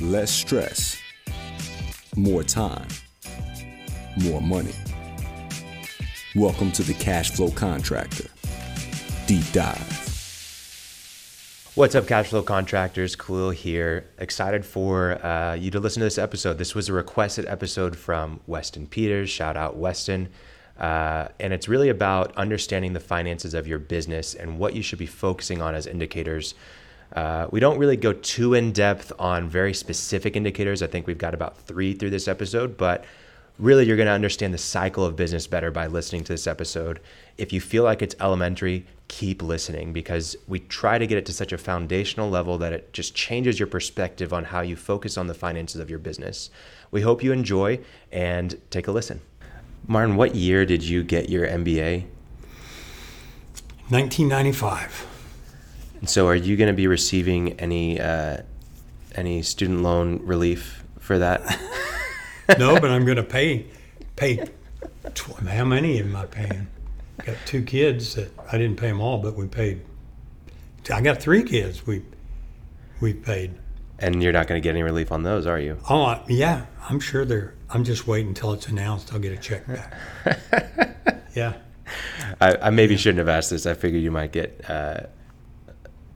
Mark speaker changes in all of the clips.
Speaker 1: less stress, more time, more money. Welcome to the Cash Flow Contractor Deep Dive.
Speaker 2: What's up, cash flow contractors? Khalil here. Excited for uh, you to listen to this episode. This was a requested episode from Weston Peters. Shout out, Weston. Uh, and it's really about understanding the finances of your business and what you should be focusing on as indicators. Uh, we don't really go too in depth on very specific indicators. I think we've got about three through this episode, but really you're going to understand the cycle of business better by listening to this episode. If you feel like it's elementary, keep listening because we try to get it to such a foundational level that it just changes your perspective on how you focus on the finances of your business. We hope you enjoy and take a listen. Martin, what year did you get your MBA?
Speaker 3: 1995.
Speaker 2: And so, are you going to be receiving any uh, any student loan relief for that?
Speaker 3: no, but I'm going to pay pay. Tw- how many am I paying? Got two kids that I didn't pay them all, but we paid. I got three kids. We we paid.
Speaker 2: And you're not going to get any relief on those, are you?
Speaker 3: Oh I- yeah, I'm sure they're. I'm just waiting until it's announced. I'll get a check back. yeah.
Speaker 2: I, I maybe shouldn't have asked this. I figured you might get uh,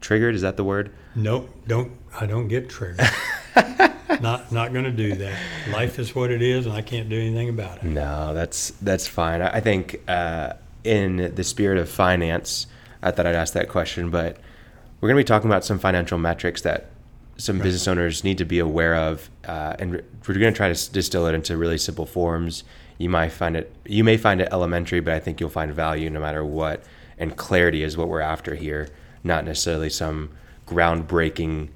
Speaker 2: triggered. Is that the word?
Speaker 3: Nope. Don't. I don't get triggered. not not going to do that. Life is what it is, and I can't do anything about it.
Speaker 2: No, that's that's fine. I think uh, in the spirit of finance, I thought I'd ask that question, but we're going to be talking about some financial metrics that some business owners need to be aware of, uh, and we're going to try to s- distill it into really simple forms. You might find it, you may find it elementary, but I think you'll find value no matter what. And clarity is what we're after here, not necessarily some groundbreaking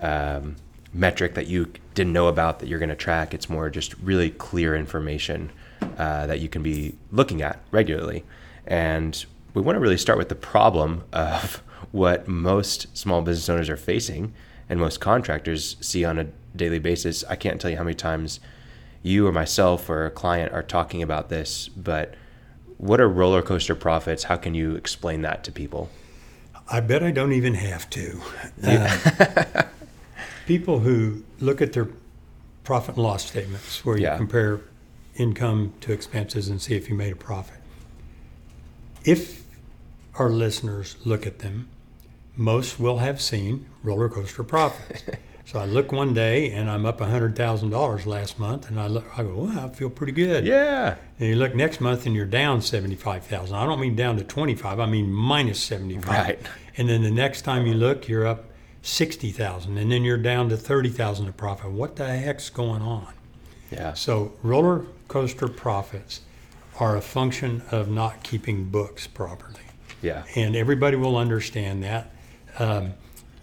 Speaker 2: um, metric that you didn't know about that you're going to track. It's more just really clear information uh, that you can be looking at regularly. And we want to really start with the problem of what most small business owners are facing and most contractors see on a daily basis. I can't tell you how many times you or myself or a client are talking about this, but what are roller coaster profits? How can you explain that to people?
Speaker 3: I bet I don't even have to. Uh, people who look at their profit and loss statements, where you
Speaker 2: Yeah.
Speaker 3: compare income to expenses and see if you made a profit. If our listeners look at them, most will have seen roller coaster profits. so I look one day and I'm up $100,000 last month, and I look, I go, well, I feel pretty good.
Speaker 2: Yeah.
Speaker 3: And you look next month and you're down 75,000. I don't mean down to 25, I mean minus 75.
Speaker 2: Right.
Speaker 3: And then the next time you look, you're up 60,000 and then you're down to 30,000 of profit. What the heck's going on?
Speaker 2: Yeah.
Speaker 3: So roller coaster profits are a function of not keeping books properly.
Speaker 2: Yeah.
Speaker 3: And everybody will understand that. Um,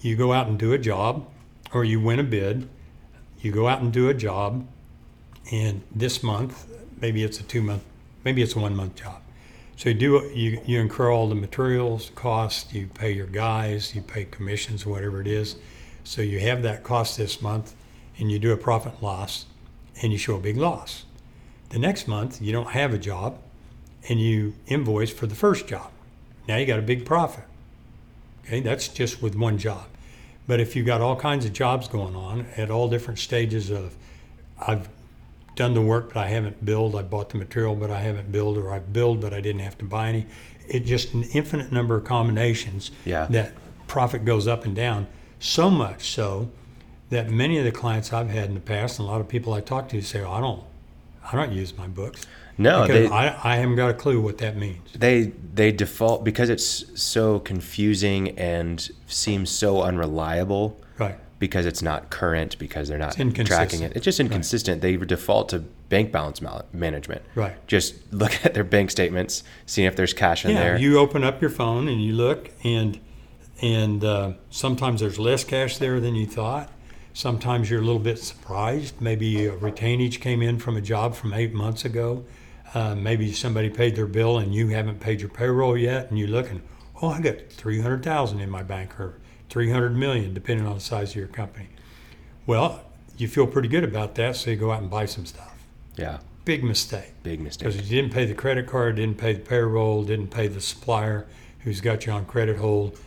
Speaker 3: you go out and do a job or you win a bid, you go out and do a job, and this month, maybe it's a two month, maybe it's a one month job. So you do you you incur all the materials costs, you pay your guys, you pay commissions, whatever it is. So you have that cost this month, and you do a profit loss, and you show a big loss. The next month you don't have a job, and you invoice for the first job. Now you got a big profit. Okay, that's just with one job. But if you've got all kinds of jobs going on at all different stages of, I've done the work, but I haven't billed. I bought the material, but I haven't billed, or I've billed, but I didn't have to buy any. It just an infinite number of combinations
Speaker 2: Yeah.
Speaker 3: that profit goes up and down. So much so that many of the clients I've had in the past, and a lot of people I talk to say, oh, I don't, I don't use my books.
Speaker 2: No, they-
Speaker 3: I, I haven't got a clue what that means.
Speaker 2: they they default because it's so confusing and seems so unreliable
Speaker 3: Right.
Speaker 2: because it's not current because they're not tracking it. It's just inconsistent. They default to bank balance mal- management.
Speaker 3: Right.
Speaker 2: Just look at their bank statements, seeing if there's cash in
Speaker 3: Yeah,
Speaker 2: there.
Speaker 3: you open up your phone and you look, and and uh, sometimes there's less cash there than you thought. Sometimes you're a little bit surprised. Maybe a retainage came in from a job from eight months ago. Uh, maybe somebody paid their bill and you haven't paid your payroll yet, and you look and oh, I got three hundred thousand in my bank or three hundred million, depending on the size of your company. Well, you feel pretty good about that, so you go out and buy some stuff.
Speaker 2: yeah.
Speaker 3: Big mistake.
Speaker 2: Big mistake.
Speaker 3: Because you didn't pay the credit card, didn't pay the payroll, didn't pay the supplier who's got you on credit hold,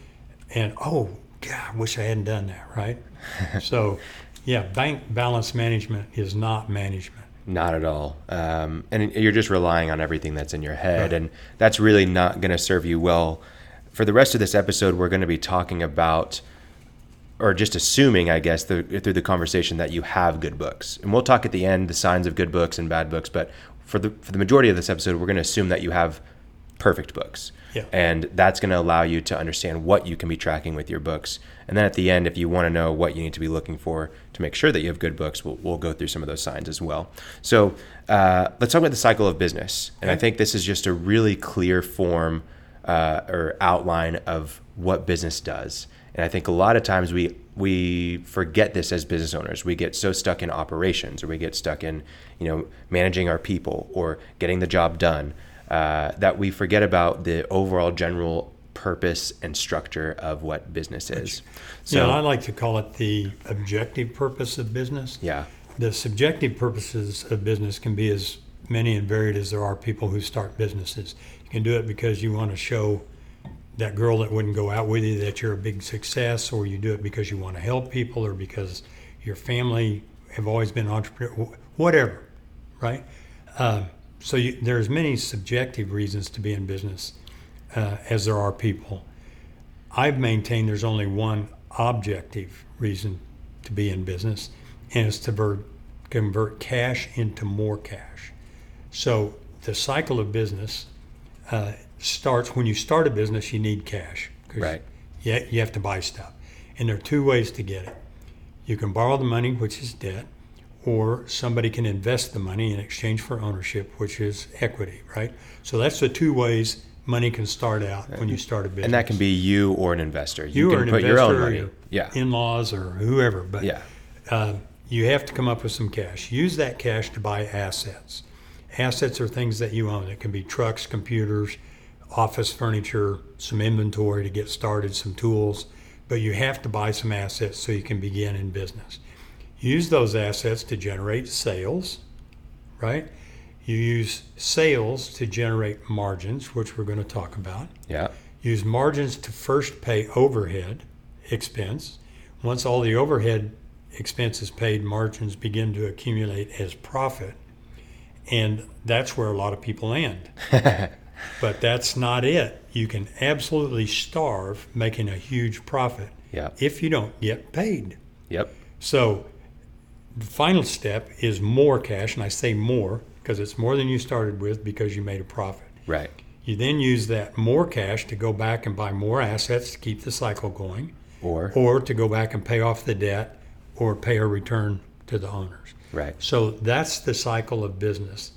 Speaker 3: and oh, God, I wish I hadn't done that, right? so Yeah, bank balance management is not management.
Speaker 2: Not at all. Um, and you're just relying on everything that's in your head.
Speaker 3: Right.
Speaker 2: And that's really not going to serve you well. For the rest of this episode, we're going to be talking about, or just assuming, I guess, the, through the conversation that you have good books. And we'll talk at the end the signs of good books and bad books. But for the, for the majority of this episode, we're going to assume that you have perfect books.
Speaker 3: Yeah.
Speaker 2: And that's going to allow you to understand what you can be tracking with your books. And then at the end, if you want to know what you need to be looking for to make sure that you have good books, we'll, we'll go through some of those signs as well. So uh, let's talk about the cycle of business. And I think this is just a really clear form uh, or outline of what business does. And I think a lot of times we we forget this as business owners. We get so stuck in operations, or we get stuck in you know managing our people or getting the job done uh, that we forget about the overall general purpose and structure of what business is.
Speaker 3: So, yeah, I like to call it the objective purpose of business.
Speaker 2: yeah,
Speaker 3: The subjective purposes of business can be as many and varied as there are people who start businesses. You can do it because you want to show that girl that wouldn't go out with you that you're a big success, or you do it because you want to help people, or because your family have always been entrepreneur, whatever, right? Um, so you, there's many subjective reasons to be in business uh, as there are people. I've maintained there's only one objective reason to be in business, and it's to ver- convert cash into more cash. So the cycle of business uh, starts when you start a business, you need cash.
Speaker 2: Right.
Speaker 3: You, you have to buy stuff. And there are two ways to get it. You can borrow the money, which is debt, or somebody can invest the money in exchange for ownership, which is equity, right? So that's the two ways money can start out when you start a business.
Speaker 2: and that can be you or an investor. You,
Speaker 3: you
Speaker 2: can
Speaker 3: or an
Speaker 2: put
Speaker 3: investor
Speaker 2: your own money.
Speaker 3: your
Speaker 2: Yeah,
Speaker 3: in-laws or whoever, but
Speaker 2: yeah,
Speaker 3: uh, you have to come up with some cash. Use that cash to buy assets. Assets are things that you own. It can be trucks, computers, office furniture, some inventory to get started, some tools, but you have to buy some assets so you can begin in business. Use those assets to generate sales, right? You use sales to generate margins, which we're going to talk about
Speaker 2: yeah,
Speaker 3: use margins to first pay overhead expense. Once all the overhead expense is paid, margins begin to accumulate as profit. And that's where a lot of people end. but that's not it. You can absolutely starve making a huge profit
Speaker 2: yeah,
Speaker 3: if you don't get paid.
Speaker 2: yep,
Speaker 3: So the final step is more cash, and I say more because it's more than you started with because you made a profit.
Speaker 2: right,
Speaker 3: You then use that more cash to go back and buy more assets to keep the cycle going,
Speaker 2: or
Speaker 3: or to go back and pay off the debt or pay a return to the owners.
Speaker 2: right,
Speaker 3: So that's the cycle of business.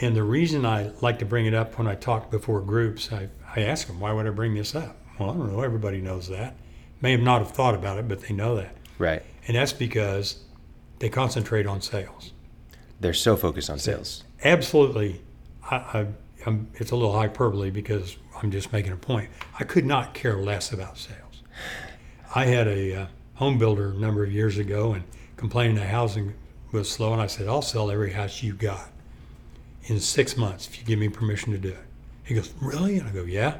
Speaker 3: And the reason I like to bring it up when I talk before groups, I, I ask them, why would I bring this up? Well, I don't know. Everybody knows that. May have not have thought about it, but they know that.
Speaker 2: right.
Speaker 3: And that's because they concentrate on sales.
Speaker 2: They're so focused on sales.
Speaker 3: absolutely. I, I, I'm, it's a little hyperbole because i'm just making a point. I could not care less about sales. I had a uh, home builder a number of years ago and complaining that housing was slow and i said i'll sell every house you got in six months if you give me permission to do it. He goes really? And i go yeah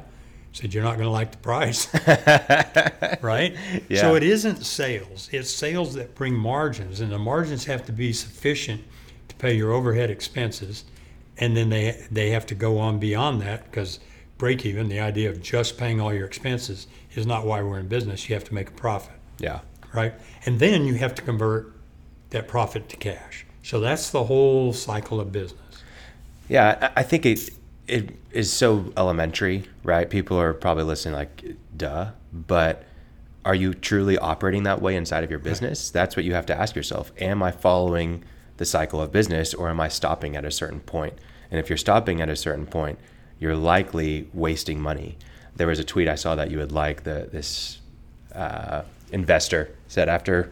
Speaker 3: said you're not going to like the price. Right?
Speaker 2: Yeah.
Speaker 3: so it isn't sales. It's sales that bring margins and the margins have to be sufficient to pay your overhead expenses and then they they have to go on beyond that because break even the idea of just paying all your expenses is not why we're in business. You have to make a profit.
Speaker 2: Yeah,
Speaker 3: right? And then you have to convert that profit to cash. So that's the whole cycle of business.
Speaker 2: Yeah, I think it it is so elementary, right? People are probably listening like, duh. But are you truly operating that way inside of your business? That's what you have to ask yourself. Am I following the cycle of business or am I stopping at a certain point? And if you're stopping at a certain point, you're likely wasting money. There was a tweet I saw that you would like the this uh, investor said after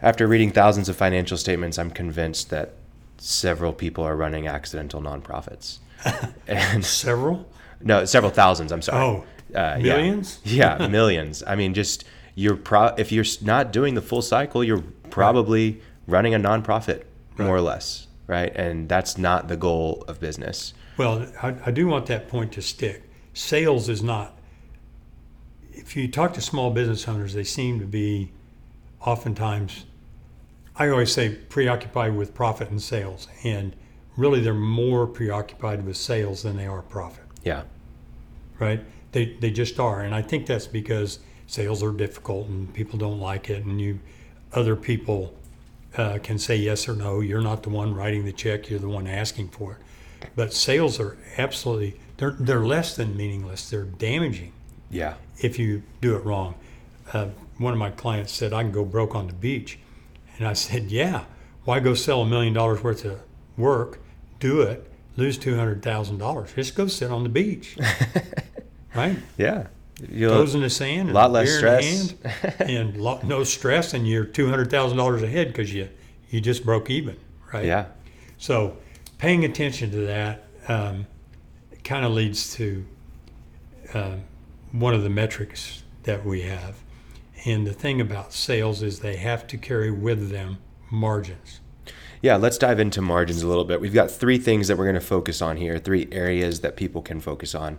Speaker 2: after reading thousands of financial statements, I'm convinced that several people are running accidental nonprofits. and
Speaker 3: several
Speaker 2: no, several thousands. I'm sorry.
Speaker 3: Oh,
Speaker 2: Uh, yeah.
Speaker 3: millions?
Speaker 2: Yeah, millions. I mean, just you're pro. If you're not doing the full cycle, you're probably running a nonprofit, more or less, right? And that's not the goal of business.
Speaker 3: Well, I, I do want that point to stick. Sales is not. If you talk to small business owners, they seem to be oftentimes I always say preoccupied with profit and sales, and really they're more preoccupied with sales than they are profit,
Speaker 2: Yeah.
Speaker 3: right? They, they just are. And I think that's because sales are difficult and people don't like it, and you other people uh, can say yes or no. You're not the one writing the check, you're the one asking for it. But sales are absolutely, they're, they're less than meaningless, they're damaging
Speaker 2: Yeah.
Speaker 3: if you do it wrong. Uh, one of my clients said, I can go broke on the beach. And I said, Yeah, why go sell a million dollars worth of work, do it, lose $200,000? Just go sit on the beach. right?
Speaker 2: Yeah. You'll,
Speaker 3: Toes in the sand, a
Speaker 2: lot less stress.
Speaker 3: and no stress, and you're $200,000 ahead because you, you just broke even, right?
Speaker 2: yeah.
Speaker 3: So paying attention to that um, kind of leads to uh, one of the metrics that we have. And the thing about sales is they have to carry with them margins.
Speaker 2: Yeah, let's dive into margins a little bit. We've got three things that we're going to focus on here, three areas that people can focus on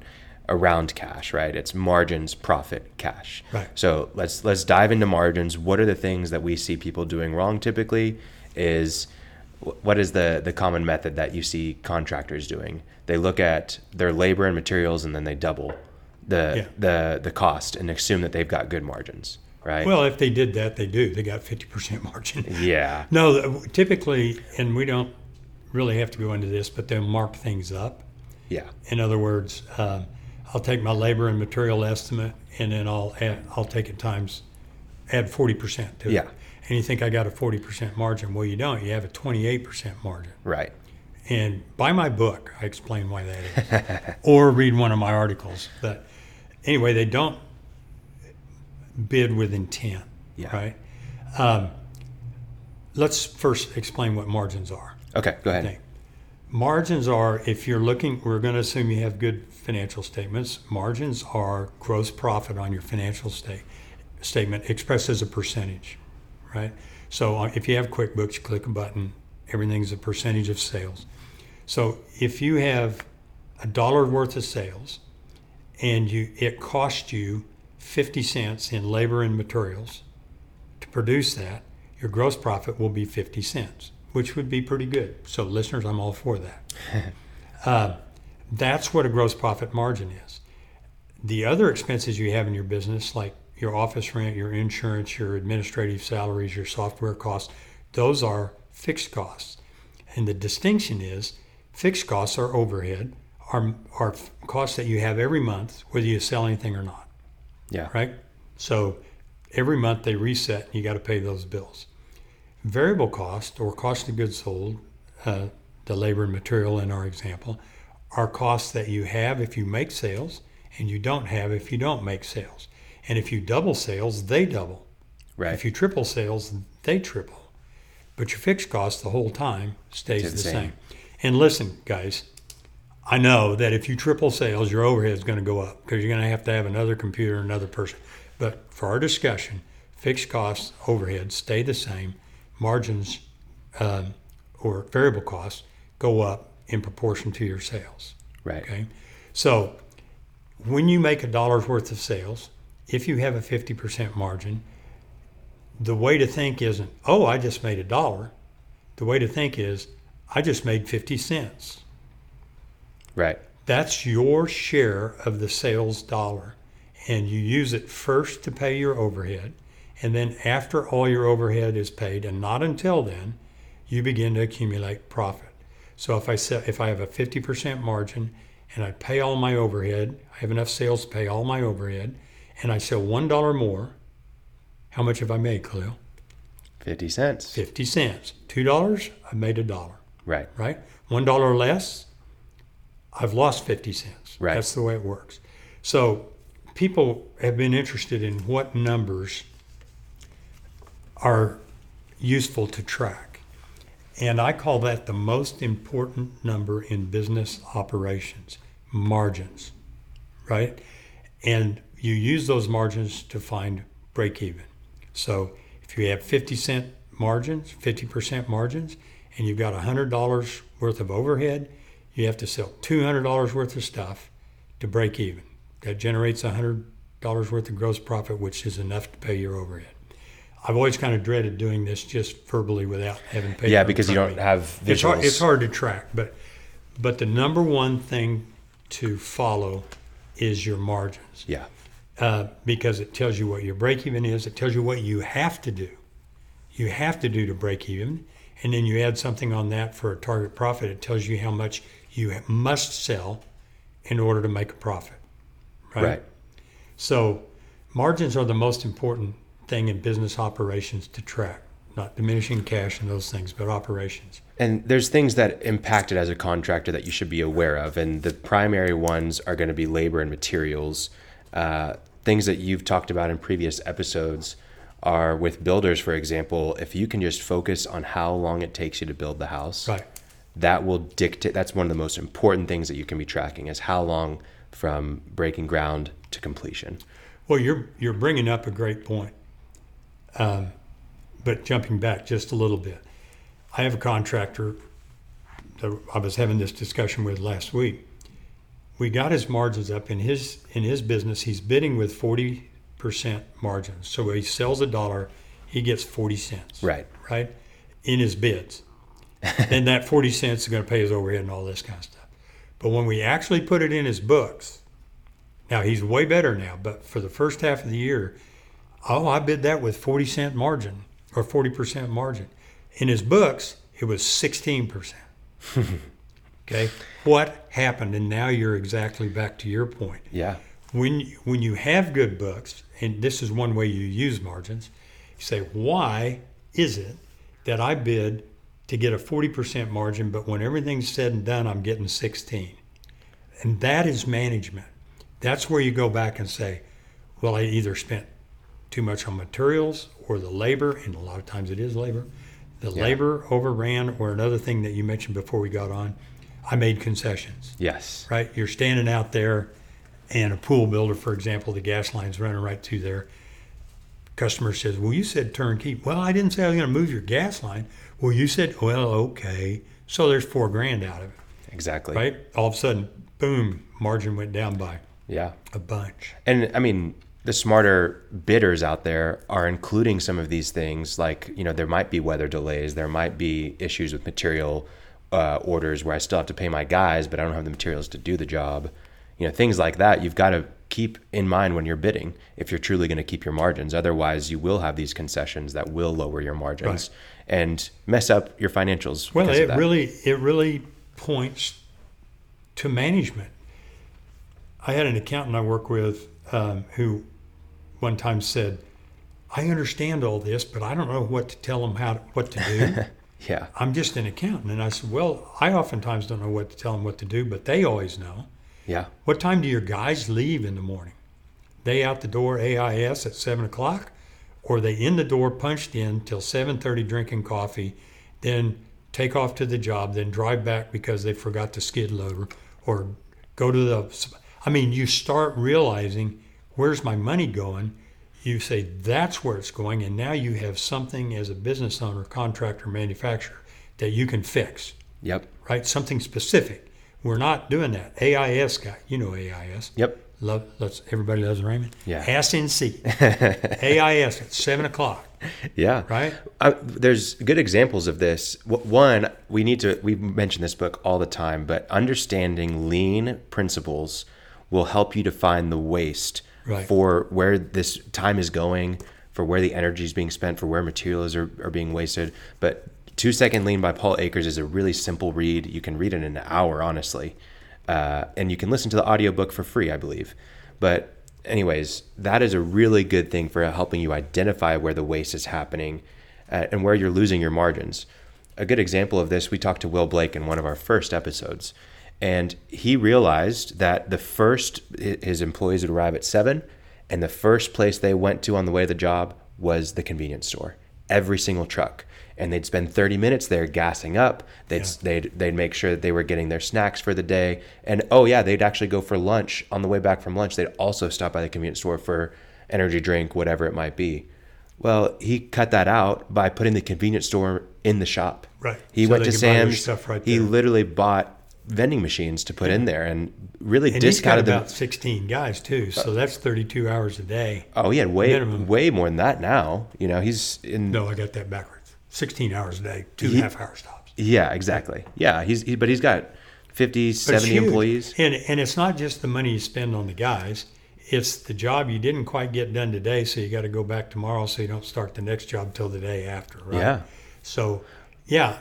Speaker 2: around cash, right? It's margins, profit, cash.
Speaker 3: Right.
Speaker 2: So let's let's dive into margins. What are the things that we see people doing wrong typically is what is the the common method that you see contractors doing? They look at their labor and materials and then they double the
Speaker 3: Yeah.
Speaker 2: the the cost and assume that they've got good margins, right?
Speaker 3: Well, if they did that, they do. They got 50% margin.
Speaker 2: yeah.
Speaker 3: No, typically, and we don't really have to go into this, but they'll mark things up.
Speaker 2: Yeah.
Speaker 3: In other words, um, I'll take my labor and material estimate, and then I'll add, I'll take it times, add forty percent to it.
Speaker 2: Yeah.
Speaker 3: And you think I got a forty percent margin? Well, you don't. You have a twenty-eight percent margin.
Speaker 2: Right.
Speaker 3: And buy my book. I explain why that is, or read one of my articles. But anyway, they don't bid with intent.
Speaker 2: Yeah.
Speaker 3: Right. Um, let's first explain what margins are.
Speaker 2: Okay, go ahead.
Speaker 3: Margins are, if you're looking, we're going to assume you have good financial statements. Margins are gross profit on your financial state, statement expressed as a percentage, right? So uh, if you have QuickBooks, you click a button, everything's a percentage of sales. So if you have a dollar worth of sales and you it cost you 50 cents in labor and materials to produce that, your gross profit will be 50 cents, which would be pretty good. So, listeners, I'm all for that. uh, that's what a gross profit margin is. The other expenses you have in your business, like your office rent, your insurance, your administrative salaries, your software costs, those are fixed costs. And the distinction is fixed costs are overhead, are, are costs that you have every month, whether you sell anything or not
Speaker 2: Yeah.
Speaker 3: right? So every month they reset, and you got to pay those bills. Variable cost or cost of goods sold, uh, the labor and material in our example, are costs that you have if you make sales and you don't have if you don't make sales. And if you double sales, they double.
Speaker 2: Right.
Speaker 3: If you triple sales, they triple. But your fixed cost the whole time stays the
Speaker 2: the
Speaker 3: same.
Speaker 2: same.
Speaker 3: And listen, guys, I know that if you triple sales, your overhead is going to go up because you're going to have to have another computer, another person. But for our discussion, fixed costs, overhead stay the same. Margins um, or variable costs go up in proportion to your sales.
Speaker 2: Right.
Speaker 3: Okay. So when you make a dollar's worth of sales, if you have a 50% margin, the way to think isn't, oh, I just made a dollar. The way to think is, I just made 50 cents.
Speaker 2: Right.
Speaker 3: That's your share of the sales dollar. And you use it first to pay your overhead. And then after all your overhead is paid, and not until then, you begin to accumulate profit. So if I sell, if I have a 50% margin and I pay all my overhead, I have enough sales to pay all my overhead, and I sell one dollar more, how much have I made, Khalil?
Speaker 2: 50 cents.
Speaker 3: 50 cents. Two dollars, I made a dollar
Speaker 2: Right.
Speaker 3: right? One dollar less, I've lost 50 cents.
Speaker 2: Right.
Speaker 3: That's the way it works. So people have been interested in what numbers are useful to track. And I call that the most important number in business operations margins, right? And you use those margins to find break even. So if you have 50 cent margins, 50% margins, and you've got $100 worth of overhead, you have to sell $200 worth of stuff to break even. That generates $100 worth of gross profit, which is enough to pay your overhead. I've always kind of dreaded doing this just verbally without having paper.
Speaker 2: Yeah, because you don't have visuals.
Speaker 3: It's hard, it's hard to track, but but the number one thing to follow is your margins
Speaker 2: Yeah.
Speaker 3: uh, because it tells you what your break even is. It tells you what you have to do. You have to do to break even, and then you add something on that for a target profit. It tells you how much you must sell in order to make a profit. Right.
Speaker 2: Right.
Speaker 3: So, margins are the most important thing in business operations to track. Not diminishing cash and those things, but operations.
Speaker 2: And there's things that impact it as a contractor that you should be aware of. And the primary ones are going to be labor and materials. Uh, things that you've talked about in previous episodes are with builders, for example, if you can just focus on how long it takes you to build the house,
Speaker 3: Right.
Speaker 2: That will dictate, that's one of the most important things that you can be tracking is how long from breaking ground to completion.
Speaker 3: Well, you're you're bringing up a great point. Um, but jumping back just a little bit, I have a contractor that I was having this discussion with last week. We got his margins up in his in his business. He's bidding with forty percent margins. So he sells a dollar, he gets forty cents.
Speaker 2: Right.
Speaker 3: Right, in his bids. and that forty cents is going to pay his overhead and all this kind of stuff. But when we actually put it in his books, now he's way better now, but for the first half of the year, oh, I bid that with 40 cent margin or 40% margin. In his books, it was 16%. okay. What happened? And now you're exactly back to your point.
Speaker 2: Yeah.
Speaker 3: When, when you have good books, and this is one way you use margins, you say, why is it that I bid to get a 40% margin, but when everything's said and done, I'm getting 16? And that is management. That's where you go back and say, well, I either spent too much on materials or the labor, and a lot of times it is labor. The
Speaker 2: Yeah.
Speaker 3: labor overran, or another thing that you mentioned before we got on, I made concessions,
Speaker 2: Yes.
Speaker 3: right? You're standing out there, and a pool builder, for example, the gas line's running right through there. Customer says, Well, you said turnkey. Well, I didn't say I was going to move your gas line. Well, you said, Well, okay. So there's four grand out of it,
Speaker 2: Exactly.
Speaker 3: right? All of a sudden, boom, margin went down by
Speaker 2: Yeah.
Speaker 3: a bunch.
Speaker 2: And I mean, the smarter bidders out there are including some of these things. Like, you know, there might be weather delays, there might be issues with material uh, orders where I still have to pay my guys, but I don't have the materials to do the job. You know, things like that. You've got to keep in mind when you're bidding if you're truly going to keep your margins. Otherwise, you will have these concessions that will lower your margins and mess up your financials.
Speaker 3: Well, it really it really points to management. I had an accountant I work with um, who one time said, "I understand all this, but I don't know what to tell them how to, what to do.
Speaker 2: Yeah.
Speaker 3: I'm just an accountant." And I said, "Well, I oftentimes don't know what to tell them what to do, but they always know.
Speaker 2: Yeah.
Speaker 3: What time do your guys leave in the morning? They out the door AIS at seven o'clock, or they in the door punched in till seven thirty drinking coffee, then take off to the job, then drive back because they forgot the skid loader, or go to the. I mean, you start realizing where's my money going. You say that's where it's going, and now you have something as a business owner, contractor, manufacturer that you can fix
Speaker 2: Yep.
Speaker 3: right? Something specific. We're not doing that. AIS guy, you know AIS.
Speaker 2: Yep.
Speaker 3: Love, let's everybody loves Raymond.
Speaker 2: Yeah.
Speaker 3: SNC. AIS at seven o'clock,
Speaker 2: Yeah.
Speaker 3: right?
Speaker 2: Uh, there's good examples of this. One, we need to, we mention this book all the time, but understanding lean principles will help you to find the waste
Speaker 3: Right.
Speaker 2: for where this time is going, for where the energy is being spent, for where materials are, are being wasted. But Two Second Lean by Paul Akers is a really simple read. You can read it in an hour, honestly. Uh, and you can listen to the audiobook for free, I believe. But anyways, that is a really good thing for helping you identify where the waste is happening uh, and where you're losing your margins. A good example of this, we talked to Will Blake in one of our first episodes, and he realized that the first his employees would arrive at seven, and the first place they went to on the way to the job was the convenience store. Every single truck, and they'd spend 30 minutes there gassing up. They'd
Speaker 3: Yeah.
Speaker 2: they'd they'd make sure that they were getting their snacks for the day, and oh yeah, they'd actually go for lunch on the way back from lunch. They'd also stop by the convenience store for energy drink, whatever it might be. Well, he cut that out by putting the convenience store in the shop.
Speaker 3: Right.
Speaker 2: He
Speaker 3: So
Speaker 2: went to
Speaker 3: could buy their
Speaker 2: Sam's.
Speaker 3: stuff right
Speaker 2: he literally bought vending machines to put in there and really
Speaker 3: And
Speaker 2: discounted them.
Speaker 3: about 16 guys too, uh, so that's 32 hours a day.
Speaker 2: Oh, he had way
Speaker 3: minimum.
Speaker 2: way more than that now. You know, he's in.
Speaker 3: No, I got that backwards. 16 hours a day, two and a half hour stops.
Speaker 2: Yeah, exactly. Yeah, he's he, but he's got 50,
Speaker 3: But
Speaker 2: 70 employees.
Speaker 3: And, and it's not just the money you spend on the guys, it's the job you didn't quite get done today, so you got to go back tomorrow so you don't start the next job till the day after, right?
Speaker 2: Yeah.
Speaker 3: So, yeah,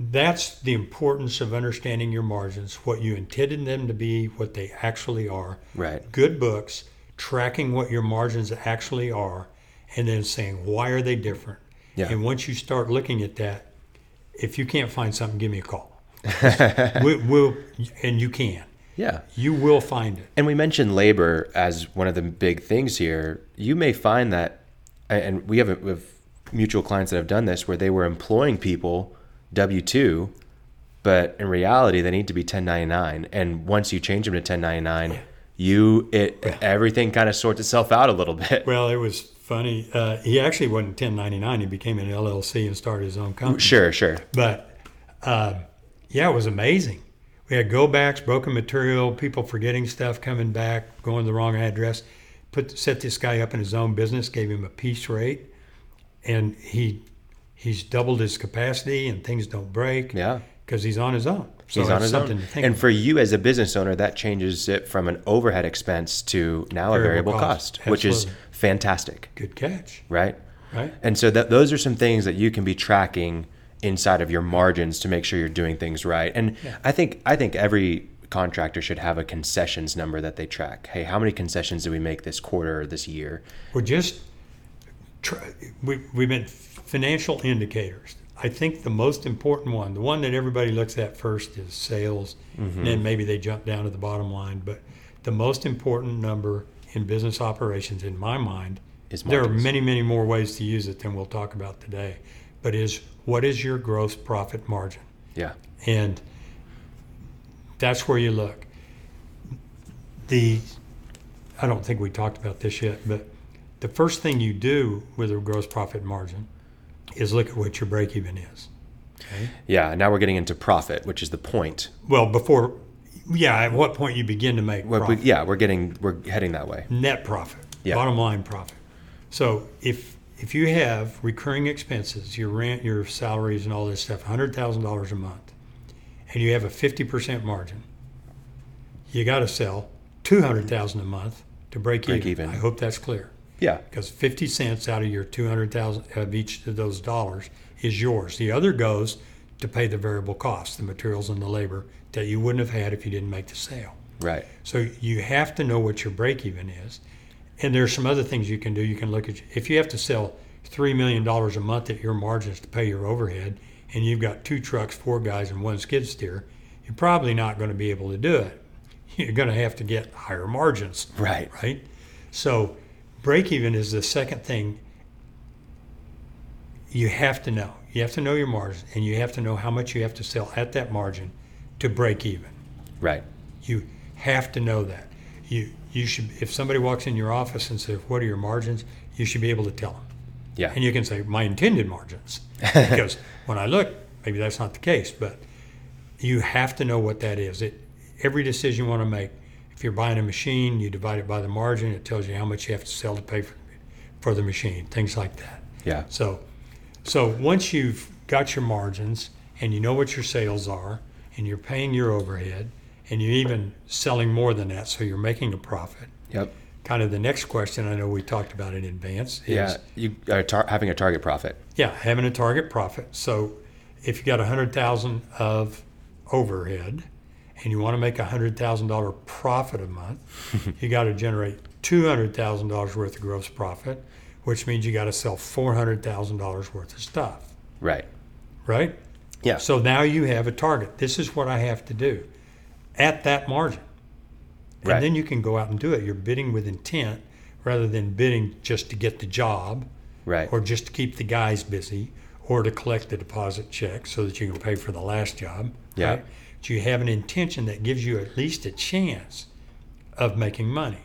Speaker 3: that's the importance of understanding your margins, what you intended them to be, what they actually are.
Speaker 2: Right.
Speaker 3: Good books, tracking what your margins actually are, and then saying, why are they different?
Speaker 2: Yeah.
Speaker 3: And once you start looking at that, if you can't find something, give me a call. we, we'll, and you can.
Speaker 2: Yeah.
Speaker 3: You will find it.
Speaker 2: And we mentioned labor as one of the big things here. You may find that, and we have, we have mutual clients that have done this where they were employing people W 2, but in reality, they need to be 1099. And once you change them to 1099, you, it, everything kind of sorts itself out a little bit.
Speaker 3: Well, it was funny. Uh, he actually wasn't 1099. He became an LLC and started his own company.
Speaker 2: Sure, sure.
Speaker 3: But um, yeah, it was amazing. We had go backs, broken material, people forgetting stuff, coming back, going to the wrong address. Put set this guy up in his own business, gave him a piece rate, and he he's doubled his capacity, and things don't break.
Speaker 2: Yeah.
Speaker 3: Because he's on his own. So
Speaker 2: He's on his own. And for you as a business owner, that changes it from an overhead expense to now a
Speaker 3: Variable
Speaker 2: variable
Speaker 3: cost.
Speaker 2: cost, which is fantastic,
Speaker 3: good catch,
Speaker 2: right?
Speaker 3: right?
Speaker 2: And so that those are some things that you can be tracking inside of your margins to make sure you're doing things right. And I think I think every contractor should have a concessions number that they track. Hey, how many concessions did we make this quarter or this year?
Speaker 3: We're just try, we, we've been financial indicators. I think the most important one, the one that everybody looks at first, is sales, and then maybe they jump down to the bottom line. But the most important number in business operations, in my mind,
Speaker 2: Is
Speaker 3: there are many, many more ways to use it than we'll talk about today. But is what is your gross profit margin?
Speaker 2: Yeah.
Speaker 3: and that's where you look. The I don't think we talked about this yet, but the first thing you do with a gross profit margin is look at what your break even is. Okay.
Speaker 2: Yeah. Now we're getting into profit, which is the point.
Speaker 3: Well, before, yeah, at what point you begin to make
Speaker 2: What we-
Speaker 3: profit.
Speaker 2: yeah, we're getting we're heading that way.
Speaker 3: net profit,
Speaker 2: Yeah.
Speaker 3: bottom line profit. So if if you have recurring expenses, your rent, your salaries, and all this stuff, hundred thousand dollars a month, and you have a fifty percent margin, you got to sell two hundred thousand a month to break,
Speaker 2: Break
Speaker 3: even.
Speaker 2: even.
Speaker 3: I hope that's clear
Speaker 2: Yeah.
Speaker 3: because fifty cents out of your two hundred thousand of each of those dollars is yours. The other goes to pay the variable costs, the materials and the labor that you wouldn't have had if you didn't make the sale.
Speaker 2: Right.
Speaker 3: So you have to know what your break even is. And there's some other things you can do. You can look at if you have to sell three million dollars a month at your margins to pay your overhead, and you've got two trucks, four guys, and one skid steer, you're probably not going to be able to do it. You're going to have to get higher margins,
Speaker 2: Right.
Speaker 3: right? So break even is the second thing you have to know. You have to know your margin, and you have to know how much you have to sell at that margin to break even.
Speaker 2: Right.
Speaker 3: You have to know that. You you should if somebody walks in your office and says, "What are your margins?" You should be able to tell them,
Speaker 2: Yeah.
Speaker 3: and you can say, "My intended margins," because when I look, maybe that's not the case, but you have to know what that is. It every decision you want to make. If you're buying a machine, you divide it by the margin. It tells you how much you have to sell to pay for, for the machine. Things like that.
Speaker 2: Yeah.
Speaker 3: So, so once you've got your margins and you know what your sales are, and you're paying your overhead, and you're even selling more than that, so you're making a profit.
Speaker 2: Yep.
Speaker 3: Kind of the next question I know we talked about in advance is
Speaker 2: Yeah. You are tar- having a target profit.
Speaker 3: yeah, having a target profit. So if you got a hundred thousand of overhead and you want to make a hundred thousand dollar profit a month, you got to generate two hundred thousand dollars worth of gross profit, which means you got to sell four hundred thousand dollars worth of stuff,
Speaker 2: Right.
Speaker 3: right?
Speaker 2: Yeah.
Speaker 3: So now you have a target. This is what I have to do at that margin. And
Speaker 2: Right.
Speaker 3: then you can go out and do it. You're bidding with intent rather than bidding just to get the job
Speaker 2: Right.
Speaker 3: or just to keep the guys busy or to collect the deposit check so that you can pay for the last job.
Speaker 2: Yeah.
Speaker 3: But you have an intention that gives you at least a chance of making money.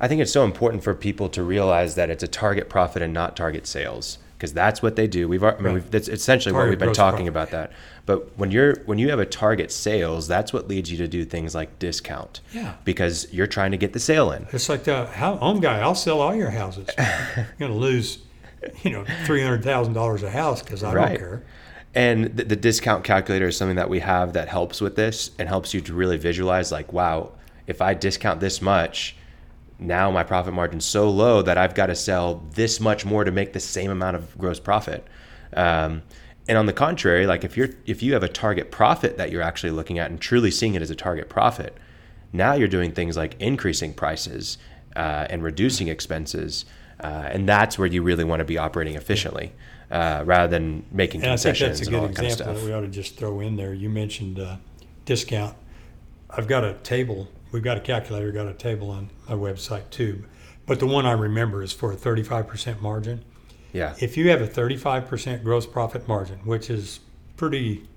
Speaker 2: I think it's so important for people to realize that it's a target profit and not target sales because that's what they do. We've, I mean,
Speaker 3: Right.
Speaker 2: we've that's essentially what we've been talking
Speaker 3: profit.
Speaker 2: about that. But when you're when you have a target sales, that's what leads you to do things like discount.
Speaker 3: Yeah.
Speaker 2: Because you're trying to get the sale in.
Speaker 3: It's like the home guy. I'll sell all your houses. You're going to lose, you know, three hundred thousand dollars a house because I
Speaker 2: Right.
Speaker 3: don't care.
Speaker 2: And the, the discount calculator is something that we have that helps with this and helps you to really visualize like, wow, if I discount this much, now my profit margin's so low that I've got to sell this much more to make the same amount of gross profit. Um, and on the contrary, like if you're if you have a target profit that you're actually looking at and truly seeing it as a target profit, now you're doing things like increasing prices uh, and reducing expenses, uh, and that's where you really want to be operating efficiently uh, rather than making
Speaker 3: And I think
Speaker 2: concessions
Speaker 3: that's a good
Speaker 2: that
Speaker 3: example that we ought to just throw in there. You mentioned uh, discount. I've got a table. We've got a calculator. Got a table on my website too. But the one I remember is for a 35% margin.
Speaker 2: Yeah,
Speaker 3: If you have a 35% gross profit margin, which is pretty,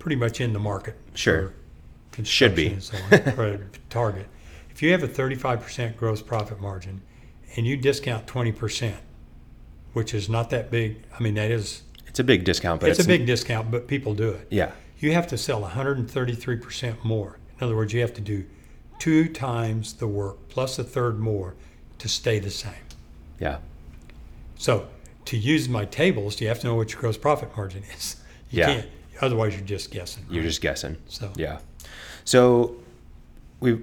Speaker 3: pretty much in the market.
Speaker 2: Sure. Should be.
Speaker 3: and so on, target. If you have a 35% gross profit margin and you discount 20%, which is not that big. I mean, that is
Speaker 2: it's a big discount, but
Speaker 3: it's, a big discount, but people do it.
Speaker 2: yeah,
Speaker 3: You have to sell 133% more. In other words, you have to do two times the work plus a third more to stay the same.
Speaker 2: yeah,
Speaker 3: So to use my tables, you have to know what your gross profit margin is. You
Speaker 2: Yeah.
Speaker 3: can't, otherwise you're just guessing.
Speaker 2: you're just guessing.
Speaker 3: so
Speaker 2: Yeah. So we